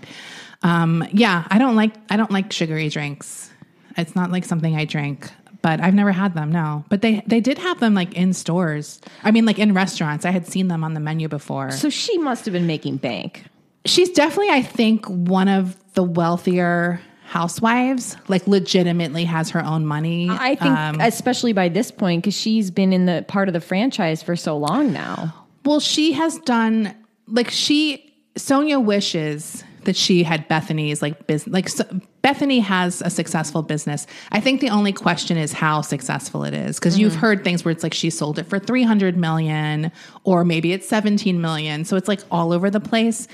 Um, yeah, I don't like I don't like sugary drinks. It's not like something I drink, but I've never had them. No, but they they did have them like in stores. I mean, like in restaurants. I had seen them on the menu before. So she must have been making bank. She's definitely, I think, one of the wealthier housewives. Like, legitimately has her own money. I think, Um, especially by this point, because she's been in the part of the franchise for so long now. Well, she has done like she Sonja wishes that she had Bethenny's like business. Like so, Bethenny has a successful business. I think the only question is how successful it is because you've mm-hmm. heard things where it's like she sold it for 300 million or maybe it's 17 million. So it's like all over the place.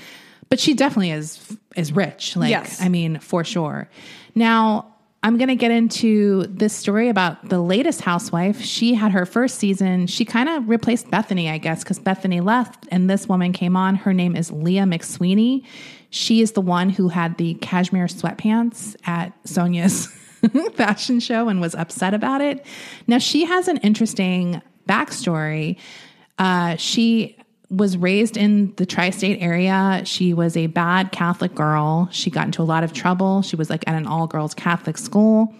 But she definitely is is rich. Like Yes. I mean, for sure. Now, I'm going to get into this story about the latest housewife. She had her first season. She kind of replaced Bethenny, I guess, because Bethenny left and this woman came on. Her name is Leah McSweeney. She is the one who had the cashmere sweatpants at Sonja's fashion show and was upset about it. Now, she has an interesting backstory. Uh, she was raised in the tri state area. She was a bad Catholic girl. She got into a lot of trouble. She was like at an all girls Catholic school.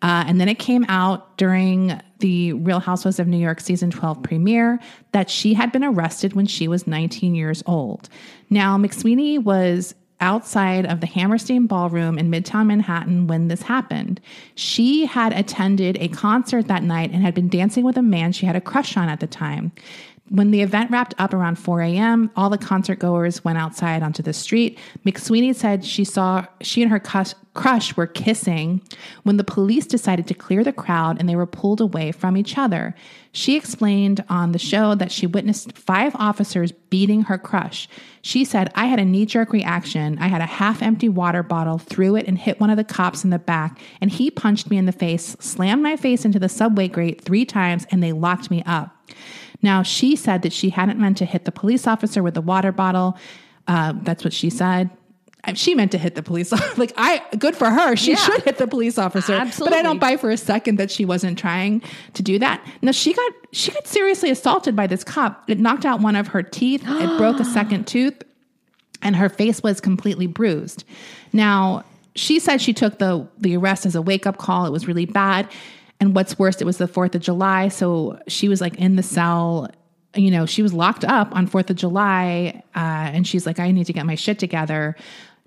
Uh, and then it came out during the Real Housewives of New York season 12 premiere that she had been arrested when she was 19 years old. Now, McSweeney was outside of the Hammerstein Ballroom in Midtown Manhattan when this happened. She had attended a concert that night and had been dancing with a man she had a crush on at the time. When the event wrapped up around 4 a.m., all the concert goers went outside onto the street. McSweeney said she saw she and her crush were kissing when the police decided to clear the crowd and they were pulled away from each other. She explained on the show that she witnessed five officers beating her crush. She said, I had a knee jerk reaction. I had a half empty water bottle, threw it, and hit one of the cops in the back. And he punched me in the face, slammed my face into the subway grate three times, and they locked me up. Now, she said that she hadn't meant to hit the police officer with the water bottle. Uh, that's what she said. She meant to hit the police. Officer. Like I, good for her. She Yeah. should hit the police officer. But I don't buy for a second that she wasn't trying to do that. Now she got she got seriously assaulted by this cop. It knocked out one of her teeth. it broke a second tooth, and her face was completely bruised. Now she said she took the the arrest as a wake up call. It was really bad. And what's worse, it was the 4th of July. So she was like in the cell. You know, she was locked up on 4th of July. Uh, and she's like, I need to get my shit together.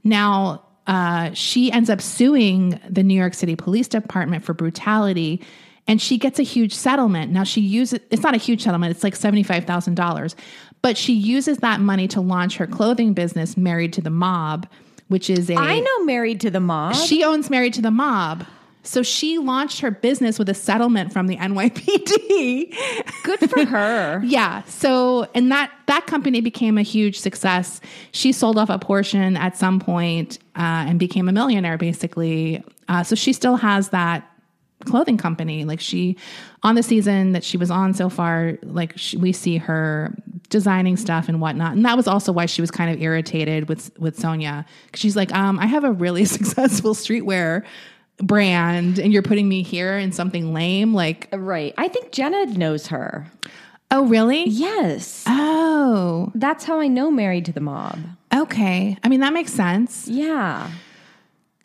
Now, uh, she ends up suing the New York City Police Department for brutality. And she gets a huge settlement. Now, she uses it's not a huge settlement, it's like $75,000. But she uses that money to launch her clothing business, Married to the Mob, which is a. I know Married to the Mob. She owns Married to the Mob. So she launched her business with a settlement from the NYPD. Good for her. yeah. So and that that company became a huge success. She sold off a portion at some point uh, and became a millionaire, basically. Uh, so she still has that clothing company. Like she on the season that she was on so far, like she, we see her designing stuff and whatnot. And that was also why she was kind of irritated with with Sonja because she's like, um, I have a really successful streetwear brand and you're putting me here in something lame like Right. I think Jenna knows her. oh really Yes. oh That's how I know Married to the Mob. okay i mean that makes sense Yeah.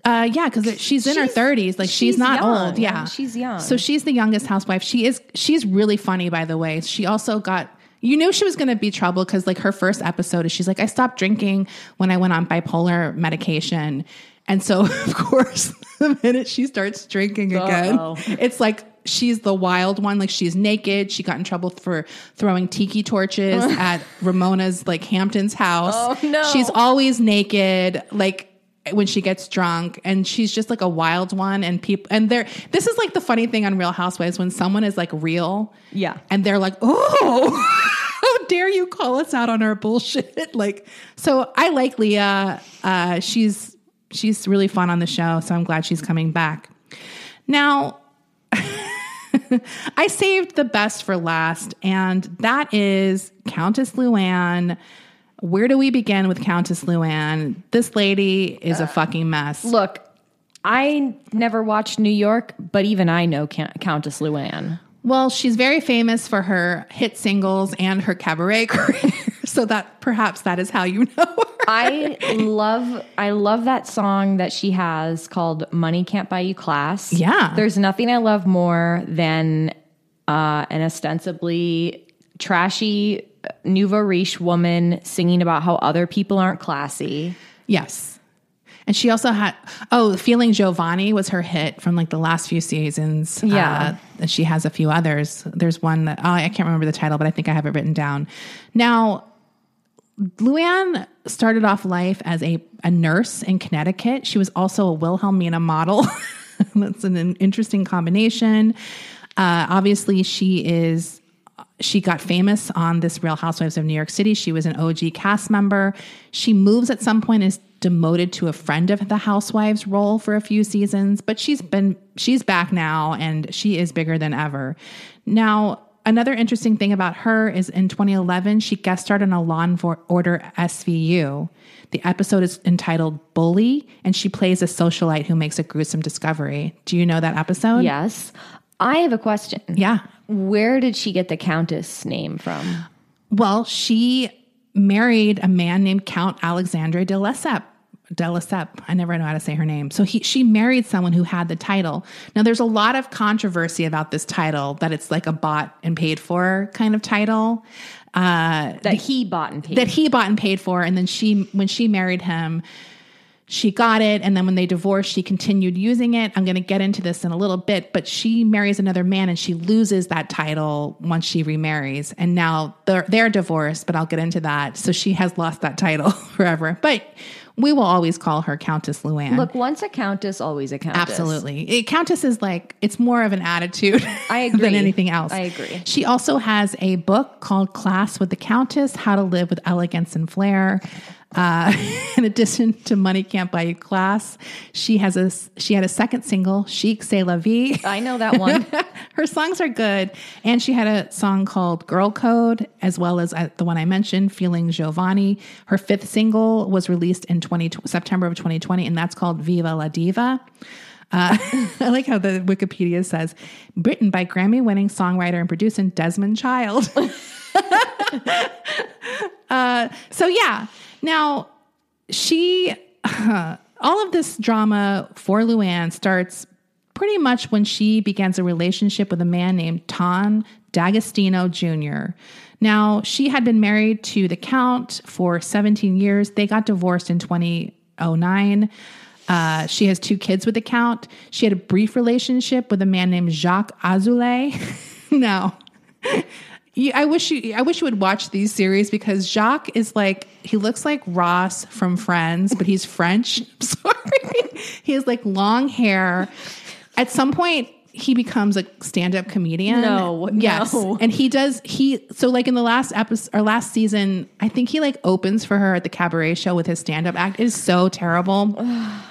uh yeah because she's in her 30s like she's, she's not young. old yeah She's young. so she's the youngest housewife she is she's really funny by the way she also got you knew she was going to be trouble because like her first episode is she's like i stopped drinking when i went on bipolar medication and so of course the minute she starts drinking again Uh-oh. it's like she's the wild one. Like she's naked. She got in trouble for throwing tiki torches at ramona's like hampton's house. Oh, no. she's always naked like when she gets drunk. And she's just like a wild one. And people and they're this is like the funny thing on real housewives when someone is like real Yeah. and they're like oh how dare you call us out on our bullshit? Like so i like leah. Uh she's she's really fun on the show so i'm glad she's coming back now I saved the best for last, and that is Countess Luann. Where do we begin with Countess Luann? This lady is a uh, fucking mess. Look, I never watched New York, but even I know Count- Countess Luann. Well, she's very famous for her hit singles and her cabaret career, so that perhaps that is how you know her. I love I love that song that she has called Money Can't Buy You Class. Yeah. There's nothing I love more than uh, an ostensibly trashy nouveau riche woman singing about how other people aren't classy. Yes. And she also had, oh, Feeling Jovani was her hit from like the last few seasons. Yeah. Uh, and she has a few others. There's one that, oh, I can't remember the title, but I think I have it written down. Now, Luann started off life as a, a nurse in Connecticut. She was also a Wilhelmina model. That's an, an interesting combination. Uh, obviously, she is she got famous on this Real Housewives of New York City. She was an OG cast member. She moves at some point is demoted to a friend of the housewives role for a few seasons, but she's been she's back now and she is bigger than ever. Now, another interesting thing about her is in 2011 she guest starred in a Law and Order SVU. The episode is entitled Bully and she plays a socialite who makes a gruesome discovery. Do you know that episode? Yes. I have a question. Yeah. Where did she get the Countess name from? Well, she married a man named Count Alexandre de Lesseps. De Lesseps. I never know how to say her name. So he, she married someone who had the title. Now, there's a lot of controversy about this title that it's like a bought and paid for kind of title. Uh, that he bought and paid. That he bought and paid for, and then she, when she married him, she got it and then when they divorced she continued using it i'm going to get into this in a little bit but she marries another man and she loses that title once she remarries and now they're, they're divorced but i'll get into that so she has lost that title forever but we will always call her countess luann Look, once a countess, always a countess. Absolutely. It, countess is like, it's more of an attitude I agree. than anything else. I agree. She also has a book called Class with the Countess How to Live with Elegance and Flair. Uh, in addition to Money Can't Buy You Class, she has a she had a second single, Chic C'est La Vie. I know that one. Her songs are good, and she had a song called Girl Code, as well as uh, the one I mentioned, Feeling Jovani. Her fifth single was released in 20, September of 2020, and that's called Viva la Diva. Uh, I like how the Wikipedia says, written by Grammy winning songwriter and producer Desmond Child. uh, so, yeah. Now, she, uh, all of this drama for Luann starts pretty much when she begins a relationship with a man named Tom D'Agostino Jr. Now, she had been married to the Count for 17 years. They got divorced in 2009. Uh, she has two kids with the Count. She had a brief relationship with a man named Jacques Azoulay. no. I wish you I wish you would watch these series because Jacques is like he looks like Ross from Friends, but he's French. Sorry. he has like long hair. At some point he becomes a stand-up comedian. No, yes, no. and he does. He so like in the last episode or last season, I think he like opens for her at the cabaret show with his stand-up act. It is so terrible.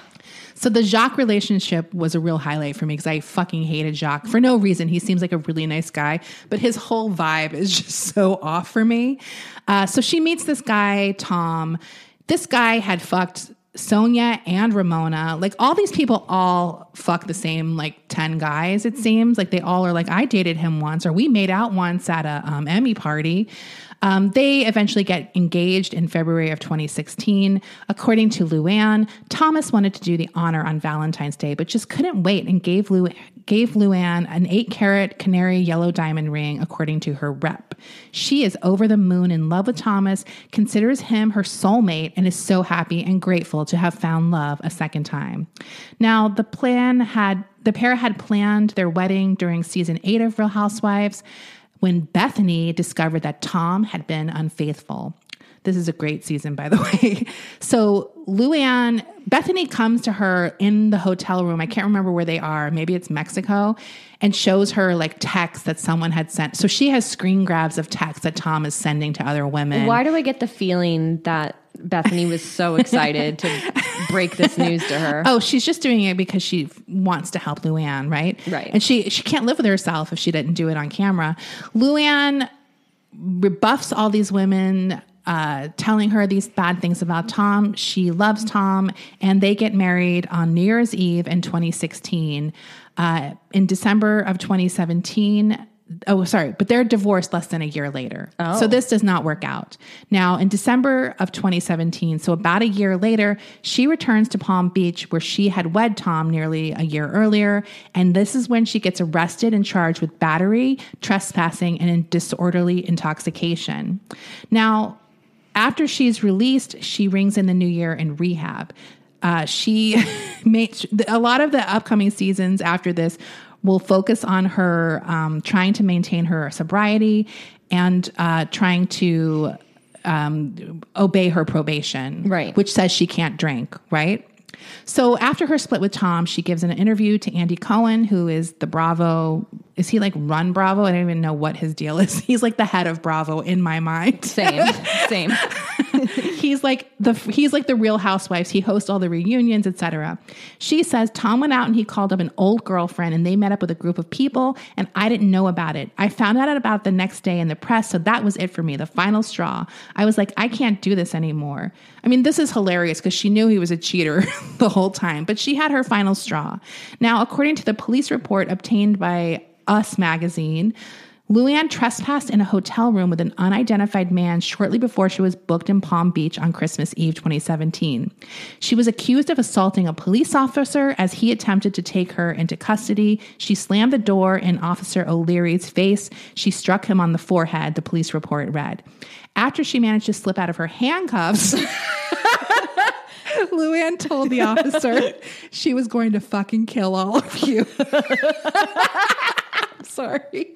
So the Jacques relationship was a real highlight for me because I fucking hated Jacques for no reason. He seems like a really nice guy, but his whole vibe is just so off for me. Uh, so she meets this guy, Tom. This guy had fucked Sonja and Ramona. Like all these people all fuck the same like 10 guys, it seems. Like they all are like, I dated him once or we made out once at a um, Emmy party. Um, they eventually get engaged in February of 2016. According to Luann, Thomas wanted to do the honor on Valentine's Day, but just couldn't wait and gave Lu- gave Luann an eight carat canary yellow diamond ring, according to her rep. She is over the moon in love with Thomas, considers him her soulmate, and is so happy and grateful to have found love a second time. Now, the plan had the pair had planned their wedding during season eight of Real Housewives when Bethenny discovered that Tom had been unfaithful. This is a great season, by the way. So Luann, Bethenny comes to her in the hotel room. I can't remember where they are. Maybe it's Mexico, and shows her like texts that someone had sent. So she has screen grabs of texts that Tom is sending to other women. Why do I get the feeling that Bethenny was so excited to break this news to her? Oh, she's just doing it because she wants to help Luann, right? Right. And she she can't live with herself if she didn't do it on camera. Luann rebuffs all these women uh, telling her these bad things about Tom. She loves Tom, and they get married on New Year's Eve in 2016. Uh, in December of 2017, oh, sorry, but they're divorced less than a year later. Oh. So this does not work out. Now, in December of 2017, so about a year later, she returns to Palm Beach where she had wed Tom nearly a year earlier. And this is when she gets arrested and charged with battery, trespassing, and disorderly intoxication. Now, after she's released, she rings in the new year in rehab. Uh, she made a lot of the upcoming seasons after this will focus on her um, trying to maintain her sobriety and uh, trying to um, obey her probation, Right. Which says she can't drink, right? So after her split with Tom, she gives an interview to Andy Cohen, who is the Bravo. Is he like run Bravo? I don't even know what his deal is. He's like the head of Bravo in my mind. Same, same. he's like the he's like the Real Housewives. He hosts all the reunions, etc. She says Tom went out and he called up an old girlfriend, and they met up with a group of people, and I didn't know about it. I found out about it the next day in the press, so that was it for me. The final straw. I was like, I can't do this anymore. I mean, this is hilarious because she knew he was a cheater the whole time, but she had her final straw. Now, according to the police report obtained by Us magazine. Luann trespassed in a hotel room with an unidentified man shortly before she was booked in Palm Beach on Christmas Eve 2017. She was accused of assaulting a police officer as he attempted to take her into custody. She slammed the door in Officer O'Leary's face. She struck him on the forehead, the police report read. After she managed to slip out of her handcuffs, Luann told the officer she was going to fucking kill all of you. I'm Sorry.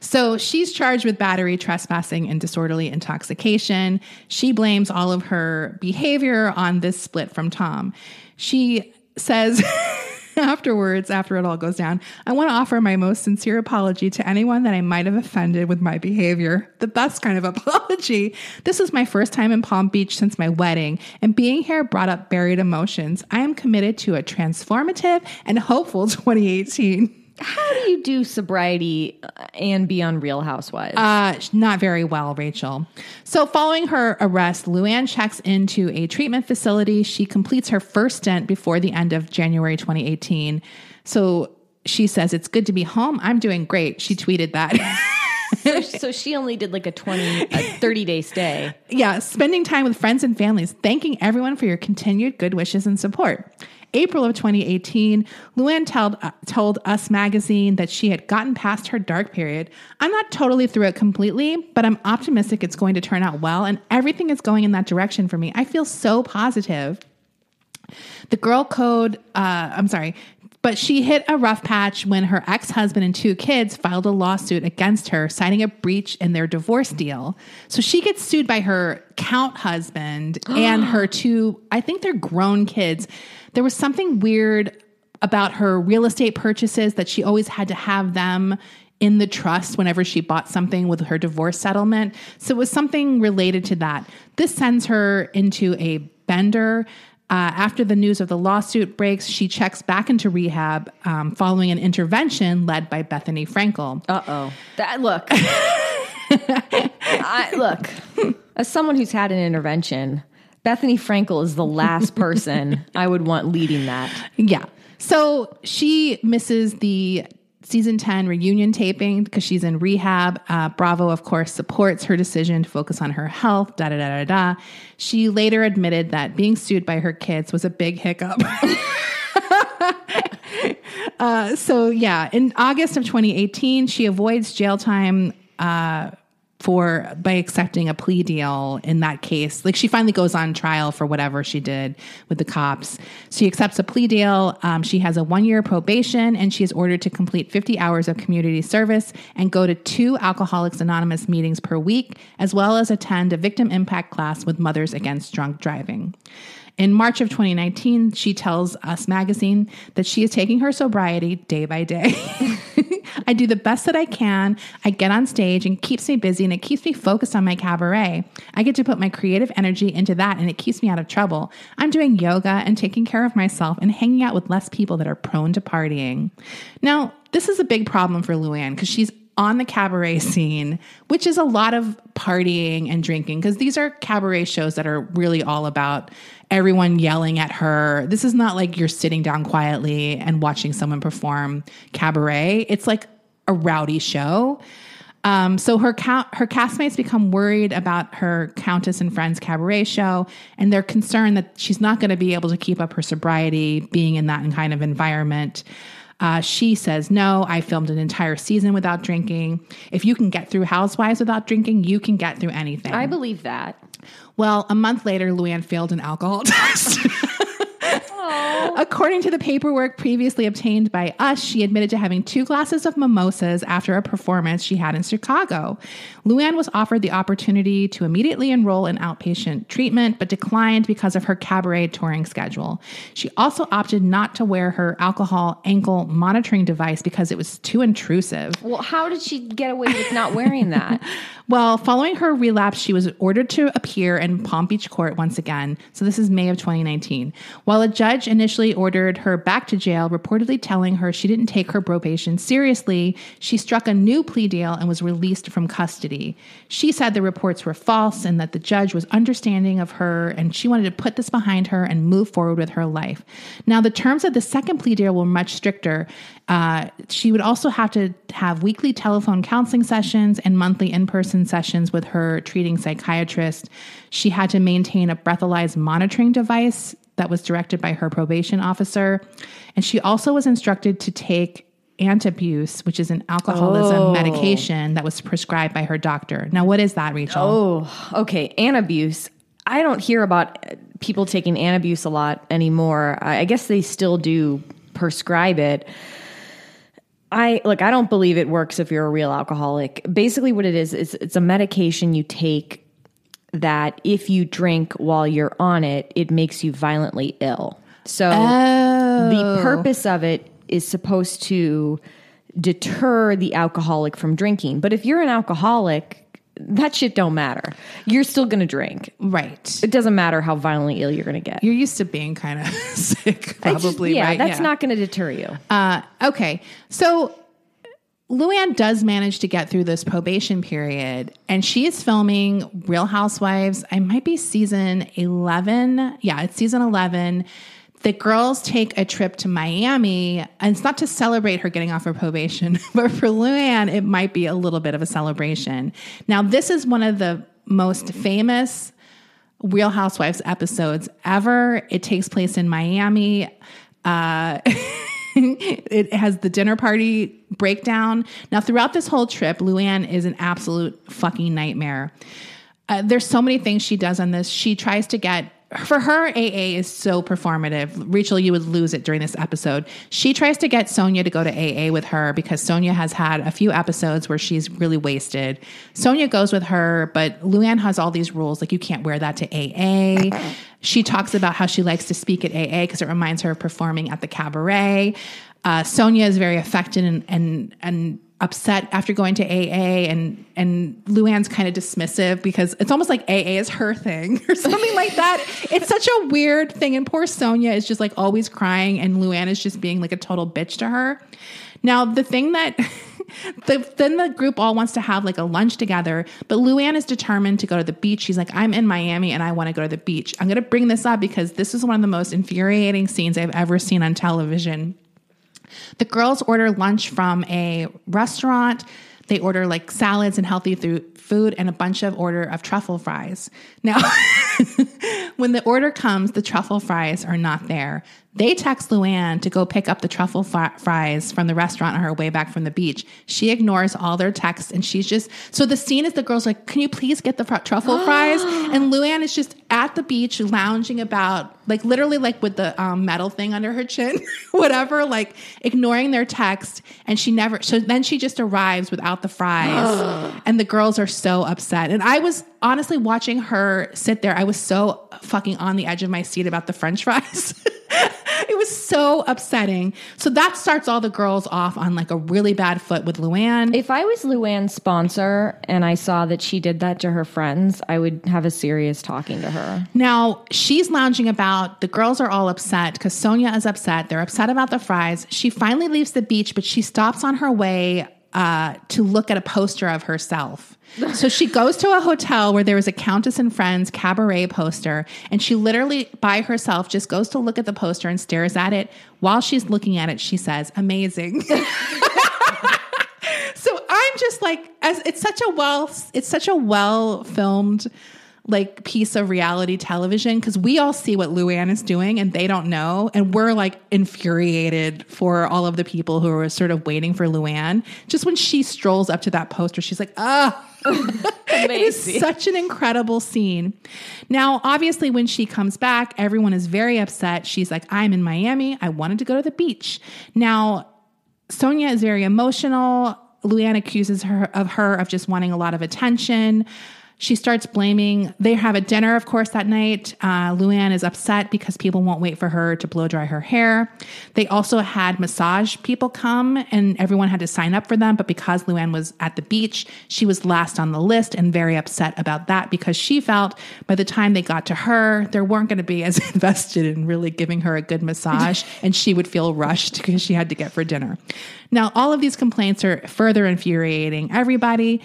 So she's charged with battery, trespassing, and disorderly intoxication. She blames all of her behavior on this split from Tom. She says afterwards, after it all goes down, I want to offer my most sincere apology to anyone that I might have offended with my behavior. The best kind of apology. This is my first time in Palm Beach since my wedding, and being here brought up buried emotions. I am committed to a transformative and hopeful 2018. How do you do sobriety uh, and be on Real Housewives? Uh, not very well, Rachel. So, following her arrest, Luann checks into a treatment facility. She completes her first stint before the end of January 2018. So, she says, It's good to be home. I'm doing great. She tweeted that. so, so she only did like a 20, a 30 day stay. yeah, spending time with friends and families, thanking everyone for your continued good wishes and support. April of 2018, Luann told, uh, told Us Magazine that she had gotten past her dark period. I'm not totally through it completely, but I'm optimistic it's going to turn out well, and everything is going in that direction for me. I feel so positive. The girl code, uh, I'm sorry, but she hit a rough patch when her ex husband and two kids filed a lawsuit against her, citing a breach in their divorce deal. So she gets sued by her count husband and her two, I think they're grown kids. There was something weird about her real estate purchases that she always had to have them in the trust whenever she bought something with her divorce settlement. So it was something related to that. This sends her into a bender. Uh, after the news of the lawsuit breaks, she checks back into rehab um, following an intervention led by Bethenny Frankel. Uh oh. That look. I, look. As someone who's had an intervention, Bethenny Frankel is the last person I would want leading that. Yeah. So she misses the season 10 reunion taping because she's in rehab. Uh, Bravo, of course, supports her decision to focus on her health, da da da da da. She later admitted that being sued by her kids was a big hiccup. uh, so, yeah, in August of 2018, she avoids jail time. Uh, for by accepting a plea deal in that case. Like she finally goes on trial for whatever she did with the cops. She accepts a plea deal. Um, she has a one year probation and she is ordered to complete 50 hours of community service and go to two Alcoholics Anonymous meetings per week, as well as attend a victim impact class with Mothers Against Drunk Driving. In March of 2019, she tells Us Magazine that she is taking her sobriety day by day. I do the best that I can. I get on stage and keeps me busy and it keeps me focused on my cabaret. I get to put my creative energy into that and it keeps me out of trouble. I'm doing yoga and taking care of myself and hanging out with less people that are prone to partying. Now, this is a big problem for Luann because she's on the cabaret scene, which is a lot of partying and drinking, because these are cabaret shows that are really all about everyone yelling at her. This is not like you're sitting down quietly and watching someone perform cabaret. It's like a rowdy show. Um, so her ca- her castmates become worried about her Countess and Friends cabaret show, and they're concerned that she's not going to be able to keep up her sobriety being in that kind of environment. Uh, she says, No, I filmed an entire season without drinking. If you can get through Housewives without drinking, you can get through anything. I believe that. well, a month later, Luann failed an alcohol test. According to the paperwork previously obtained by us, she admitted to having two glasses of mimosas after a performance she had in Chicago. Luann was offered the opportunity to immediately enroll in outpatient treatment, but declined because of her cabaret touring schedule. She also opted not to wear her alcohol ankle monitoring device because it was too intrusive. Well, how did she get away with not wearing that? Well, following her relapse, she was ordered to appear in Palm Beach court once again. So this is May of 2019. While a judge initially ordered her back to jail, reportedly telling her she didn't take her probation seriously, she struck a new plea deal and was released from custody. She said the reports were false and that the judge was understanding of her and she wanted to put this behind her and move forward with her life. Now, the terms of the second plea deal were much stricter. Uh, she would also have to have weekly telephone counseling sessions and monthly in person sessions with her treating psychiatrist. She had to maintain a breathalyzed monitoring device that was directed by her probation officer. And she also was instructed to take antabuse, which is an alcoholism Oh. medication that was prescribed by her doctor. Now, what is that, Rachel? Oh, okay. Anabuse. I don't hear about people taking Anabuse a lot anymore. I I guess they still do prescribe it. I look, I don't believe it works if you're a real alcoholic. Basically what it is is it's a medication you take that if you drink while you're on it, it makes you violently ill. So the purpose of it is supposed to deter the alcoholic from drinking. But if you're an alcoholic, that shit don't matter. You're still going to drink. Right. It doesn't matter how violently ill you're going to get. You're used to being kind of sick, It's just- probably, yeah, right? that's not going to deter you. Uh, okay. So Luann does manage to get through this probation period, and she is filming Real Housewives. I might be season 11. Yeah, it's season 11. The girls take a trip to Miami, and it's not to celebrate her getting off her probation, but for Luann, it might be a little bit of a celebration. Now, this is one of the most famous Real Housewives episodes ever. It takes place in Miami. Uh, it has the dinner party breakdown. Now, throughout this whole trip, Luann is an absolute fucking nightmare. Uh, there's so many things she does on this. She tries to get for her AA is so performative. Rachel, you would lose it during this episode. She tries to get Sonja to go to AA with her because Sonja has had a few episodes where she's really wasted. Sonja goes with her, but Luann has all these rules like you can't wear that to AA. She talks about how she likes to speak at AA because it reminds her of performing at the cabaret. Uh, Sonja is very affected and and and upset after going to AA and and Luann's kind of dismissive because it's almost like AA is her thing or something like that. It's such a weird thing. And poor Sonja is just like always crying and Luann is just being like a total bitch to her. Now the thing that the, then the group all wants to have like a lunch together, but Luann is determined to go to the beach. She's like, I'm in Miami and I want to go to the beach. I'm going to bring this up because this is one of the most infuriating scenes I've ever seen on television. The girls order lunch from a restaurant. They order like salads and healthy th- food and a bunch of order of truffle fries. Now, when the order comes, the truffle fries are not there. They text Luann to go pick up the truffle fri- fries from the restaurant on her way back from the beach. She ignores all their texts and she's just so the scene is the girls like, "Can you please get the truffle fries?" And Luann is just at the beach lounging about, like literally like with the um, metal thing under her chin, whatever, like ignoring their text. And she never. So then she just arrives without the fries, and the girls are so upset. And I was honestly watching her sit there. I was so fucking on the edge of my seat about the French fries. it was so upsetting. So that starts all the girls off on like a really bad foot with Luann. If I was Luann's sponsor and I saw that she did that to her friends, I would have a serious talking to her. Now she's lounging about. The girls are all upset because Sonja is upset. They're upset about the fries. She finally leaves the beach, but she stops on her way uh, to look at a poster of herself. So she goes to a hotel where there is a Countess and Friends cabaret poster, and she literally by herself just goes to look at the poster and stares at it. While she's looking at it, she says, "Amazing." so I'm just like, as it's such a well, it's such a well filmed like piece of reality television because we all see what Luann is doing and they don't know. And we're like infuriated for all of the people who are sort of waiting for Luann. Just when she strolls up to that poster, she's like, ah. it is such an incredible scene. Now, obviously, when she comes back, everyone is very upset. She's like, I'm in Miami. I wanted to go to the beach. Now, Sonja is very emotional. Luann accuses her of her of just wanting a lot of attention. She starts blaming. They have a dinner, of course, that night. Uh, Luann is upset because people won't wait for her to blow dry her hair. They also had massage people come, and everyone had to sign up for them. But because Luann was at the beach, she was last on the list and very upset about that because she felt by the time they got to her, they weren't going to be as invested in really giving her a good massage, and she would feel rushed because she had to get for dinner. Now, all of these complaints are further infuriating everybody.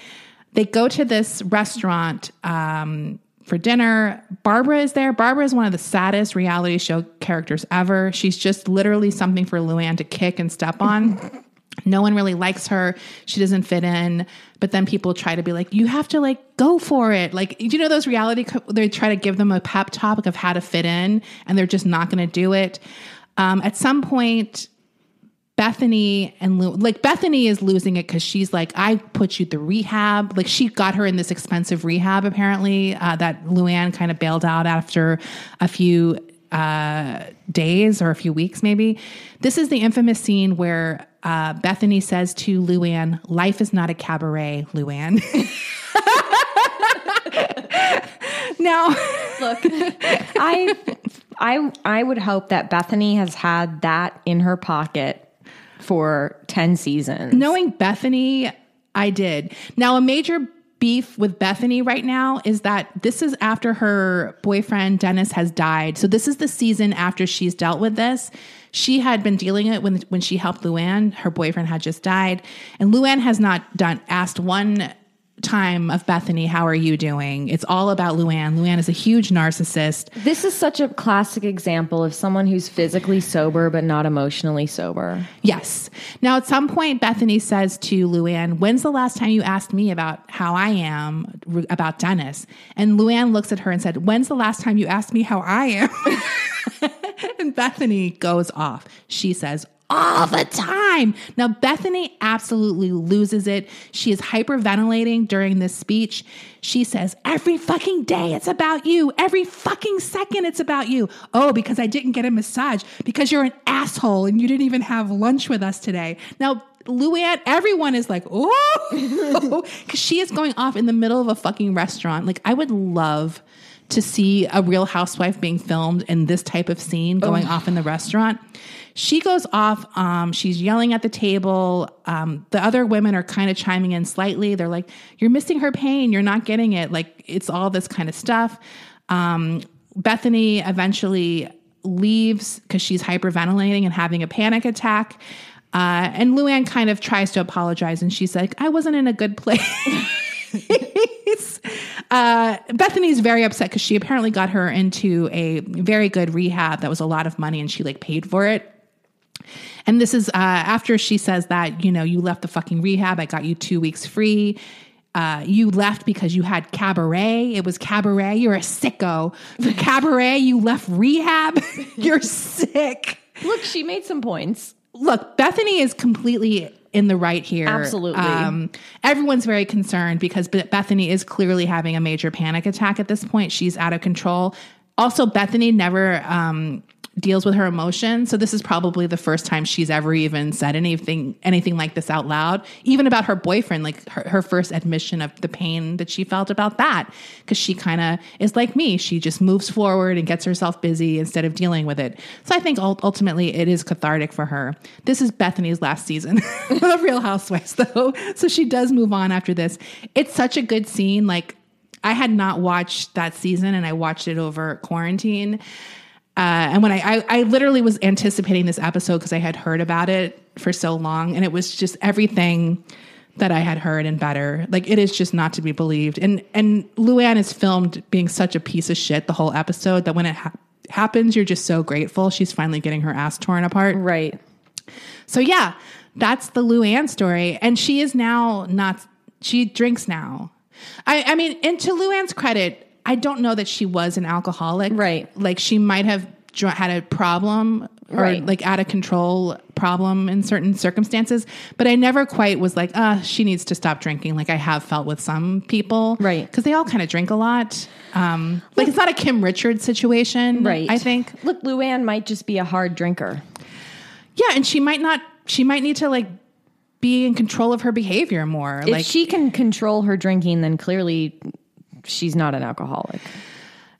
They go to this restaurant um, for dinner. Barbara is there. Barbara is one of the saddest reality show characters ever. She's just literally something for Luann to kick and step on. no one really likes her. She doesn't fit in. But then people try to be like, you have to like go for it. Like, you know, those reality, co- they try to give them a pep talk of how to fit in and they're just not going to do it. Um, at some point, Bethenny and Lu- like Bethenny is losing it because she's like, I put you through rehab. Like she got her in this expensive rehab apparently uh, that Luann kind of bailed out after a few uh, days or a few weeks maybe. This is the infamous scene where uh, Bethenny says to Luann, "Life is not a cabaret, Luann." now, Look, I I I would hope that Bethenny has had that in her pocket for 10 seasons. Knowing Bethenny, I did. Now, a major beef with Bethenny right now is that this is after her boyfriend Dennis has died. So this is the season after she's dealt with this. She had been dealing it when when she helped Luann. Her boyfriend had just died, and Luann has not done asked one time of Bethenny, how are you doing? It's all about Luann. Luann is a huge narcissist. This is such a classic example of someone who's physically sober but not emotionally sober. Yes. Now, at some point, Bethenny says to Luann, When's the last time you asked me about how I am about Dennis? And Luann looks at her and said, When's the last time you asked me how I am? and Bethenny goes off. She says, all the time. Now, Bethenny absolutely loses it. She is hyperventilating during this speech. She says, Every fucking day it's about you. Every fucking second it's about you. Oh, because I didn't get a massage, because you're an asshole and you didn't even have lunch with us today. Now, Luann, everyone is like, oh, because she is going off in the middle of a fucking restaurant. Like, I would love to see a real housewife being filmed in this type of scene going oh. off in the restaurant. She goes off. Um, she's yelling at the table. Um, the other women are kind of chiming in slightly. They're like, You're missing her pain. You're not getting it. Like, it's all this kind of stuff. Um, Bethenny eventually leaves because she's hyperventilating and having a panic attack. Uh, and Luann kind of tries to apologize and she's like, I wasn't in a good place. uh, Bethenny's very upset because she apparently got her into a very good rehab that was a lot of money and she like paid for it. And this is uh, after she says that, you know, you left the fucking rehab. I got you two weeks free. Uh, you left because you had cabaret. It was cabaret. You're a sicko. For cabaret, you left rehab. You're sick. Look, she made some points. Look, Bethenny is completely in the right here. Absolutely. Um, everyone's very concerned because Bethenny is clearly having a major panic attack at this point. She's out of control. Also, Bethenny never um, deals with her emotions. So this is probably the first time she's ever even said anything anything like this out loud, even about her boyfriend, like her, her first admission of the pain that she felt about that. Because she kind of is like me. She just moves forward and gets herself busy instead of dealing with it. So I think ultimately it is cathartic for her. This is Bethenny's last season of Real Housewives, though. So she does move on after this. It's such a good scene. Like I had not watched that season and I watched it over quarantine. Uh, and when I, I, I literally was anticipating this episode because I had heard about it for so long, and it was just everything that I had heard and better. Like it is just not to be believed. And and Luann is filmed being such a piece of shit the whole episode that when it ha- happens, you're just so grateful she's finally getting her ass torn apart. Right. So yeah, that's the Luann story, and she is now not. She drinks now. I, I mean, and to Luann's credit, I don't know that she was an alcoholic. Right. Like she might have had a problem or Right. like out of control problem in certain circumstances, but I never quite was like, ah, she needs to stop drinking. Like I have felt with some people. Right. Because they all kind of drink a lot. Um, like it's not a Kim Richards situation. Right. I think. Look, Luann might just be a hard drinker. Yeah. And she might not, she might need to like be in control of her behavior more. If like she can control her drinking, then clearly she's not an alcoholic.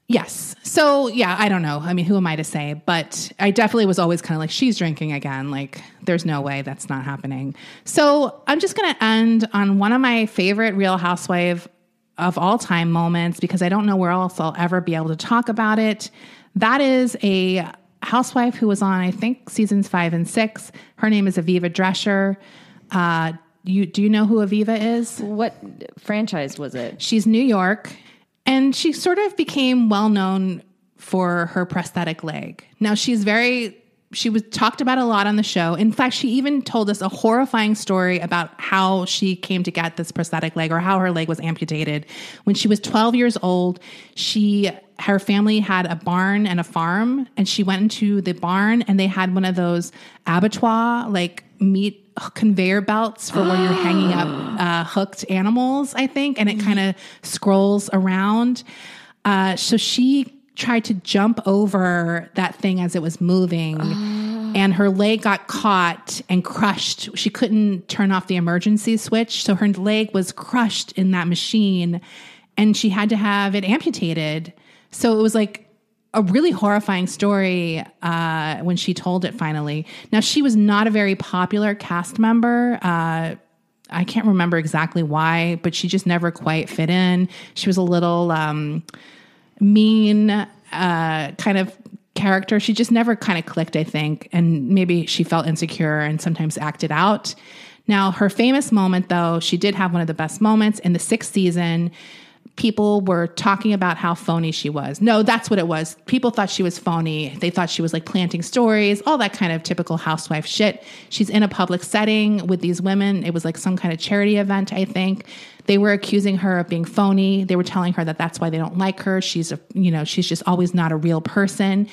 Yes. So, yeah, I don't know. I mean, who am I to say? But I definitely was always kind of like, she's drinking again. Like, there's no way that's not happening. So, I'm just going to end on one of my favorite Real Housewife of all time moments because I don't know where else I'll ever be able to talk about it. That is a housewife who was on, I think, seasons five and six. Her name is Aviva Drescher. Uh, you, do you know who Aviva is? What franchise was it? She's New York, and she sort of became well known for her prosthetic leg. Now she's very she was talked about a lot on the show. In fact, she even told us a horrifying story about how she came to get this prosthetic leg or how her leg was amputated. When she was 12 years old, she her family had a barn and a farm and she went into the barn and they had one of those abattoir like meat conveyor belts for where you're hanging up uh, hooked animals, I think, and it kind of scrolls around. Uh, so she tried to jump over that thing as it was moving, and her leg got caught and crushed. She couldn't turn off the emergency switch, so her leg was crushed in that machine, and she had to have it amputated. So it was like a really horrifying story uh, when she told it finally. Now, she was not a very popular cast member. Uh, I can't remember exactly why, but she just never quite fit in. She was a little um, mean uh, kind of character. She just never kind of clicked, I think. And maybe she felt insecure and sometimes acted out. Now, her famous moment, though, she did have one of the best moments in the sixth season people were talking about how phony she was. No, that's what it was. People thought she was phony. They thought she was like planting stories, all that kind of typical housewife shit. She's in a public setting with these women. It was like some kind of charity event, I think. They were accusing her of being phony. They were telling her that that's why they don't like her. She's a, you know, she's just always not a real person.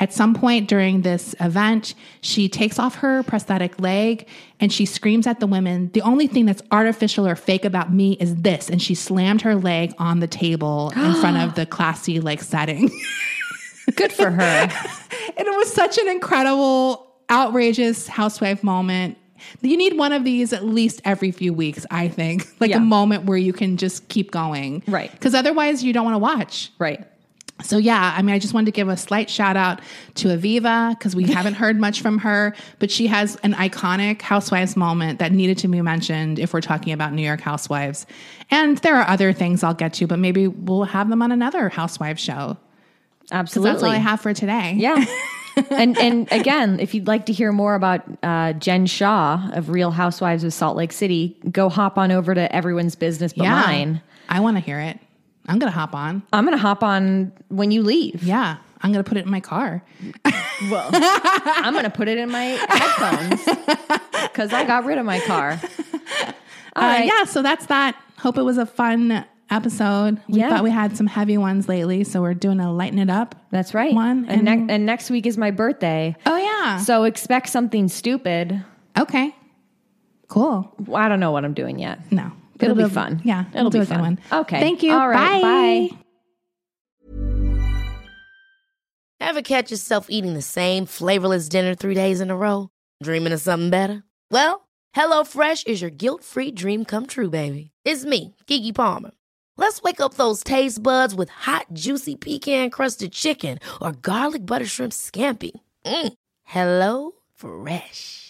At some point during this event, she takes off her prosthetic leg and she screams at the women, The only thing that's artificial or fake about me is this. And she slammed her leg on the table in front of the classy like setting. Good for her. and it was such an incredible, outrageous housewife moment. You need one of these at least every few weeks, I think. Like Yeah. a moment where you can just keep going. Right. Because otherwise, you don't want to watch. right. So yeah, I mean, I just wanted to give a slight shout out to Aviva because we haven't heard much from her, but she has an iconic housewives moment that needed to be mentioned if we're talking about New York housewives. And there are other things I'll get to, but maybe we'll have them on another housewives show. Absolutely. that's all I have for today. Yeah. and and again, if you'd like to hear more about uh, Jen Shah of Real Housewives of Salt Lake City, go hop on over to Everyone's Business But Yeah. Mine. I want to hear it. I'm going to hop on. I'm going to hop on when you leave. Yeah. I'm going to put it in my car. Well, I'm going to put it in my headphones because I got rid of my car. All Uh, right. yeah. So that's that. Hope it was a fun episode. We Yeah. thought we had some heavy ones lately. So we're doing a lighten it up. That's right. One. and, and- ne- and next week is my birthday. Oh, yeah. So expect something stupid. okay. Cool. I don't know what I'm doing yet. No. But It'll be fun. Yeah. It'll we'll be fun. one. Okay. Thank you. All right. Bye. Bye. Ever catch yourself eating the same flavorless dinner three days in a row? Dreaming of something better? Well, HelloFresh is your guilt-free dream come true, baby. It's me, Keke Palmer. Let's wake up those taste buds with hot, juicy pecan-crusted chicken or garlic butter shrimp scampi. Mm. Hello Fresh.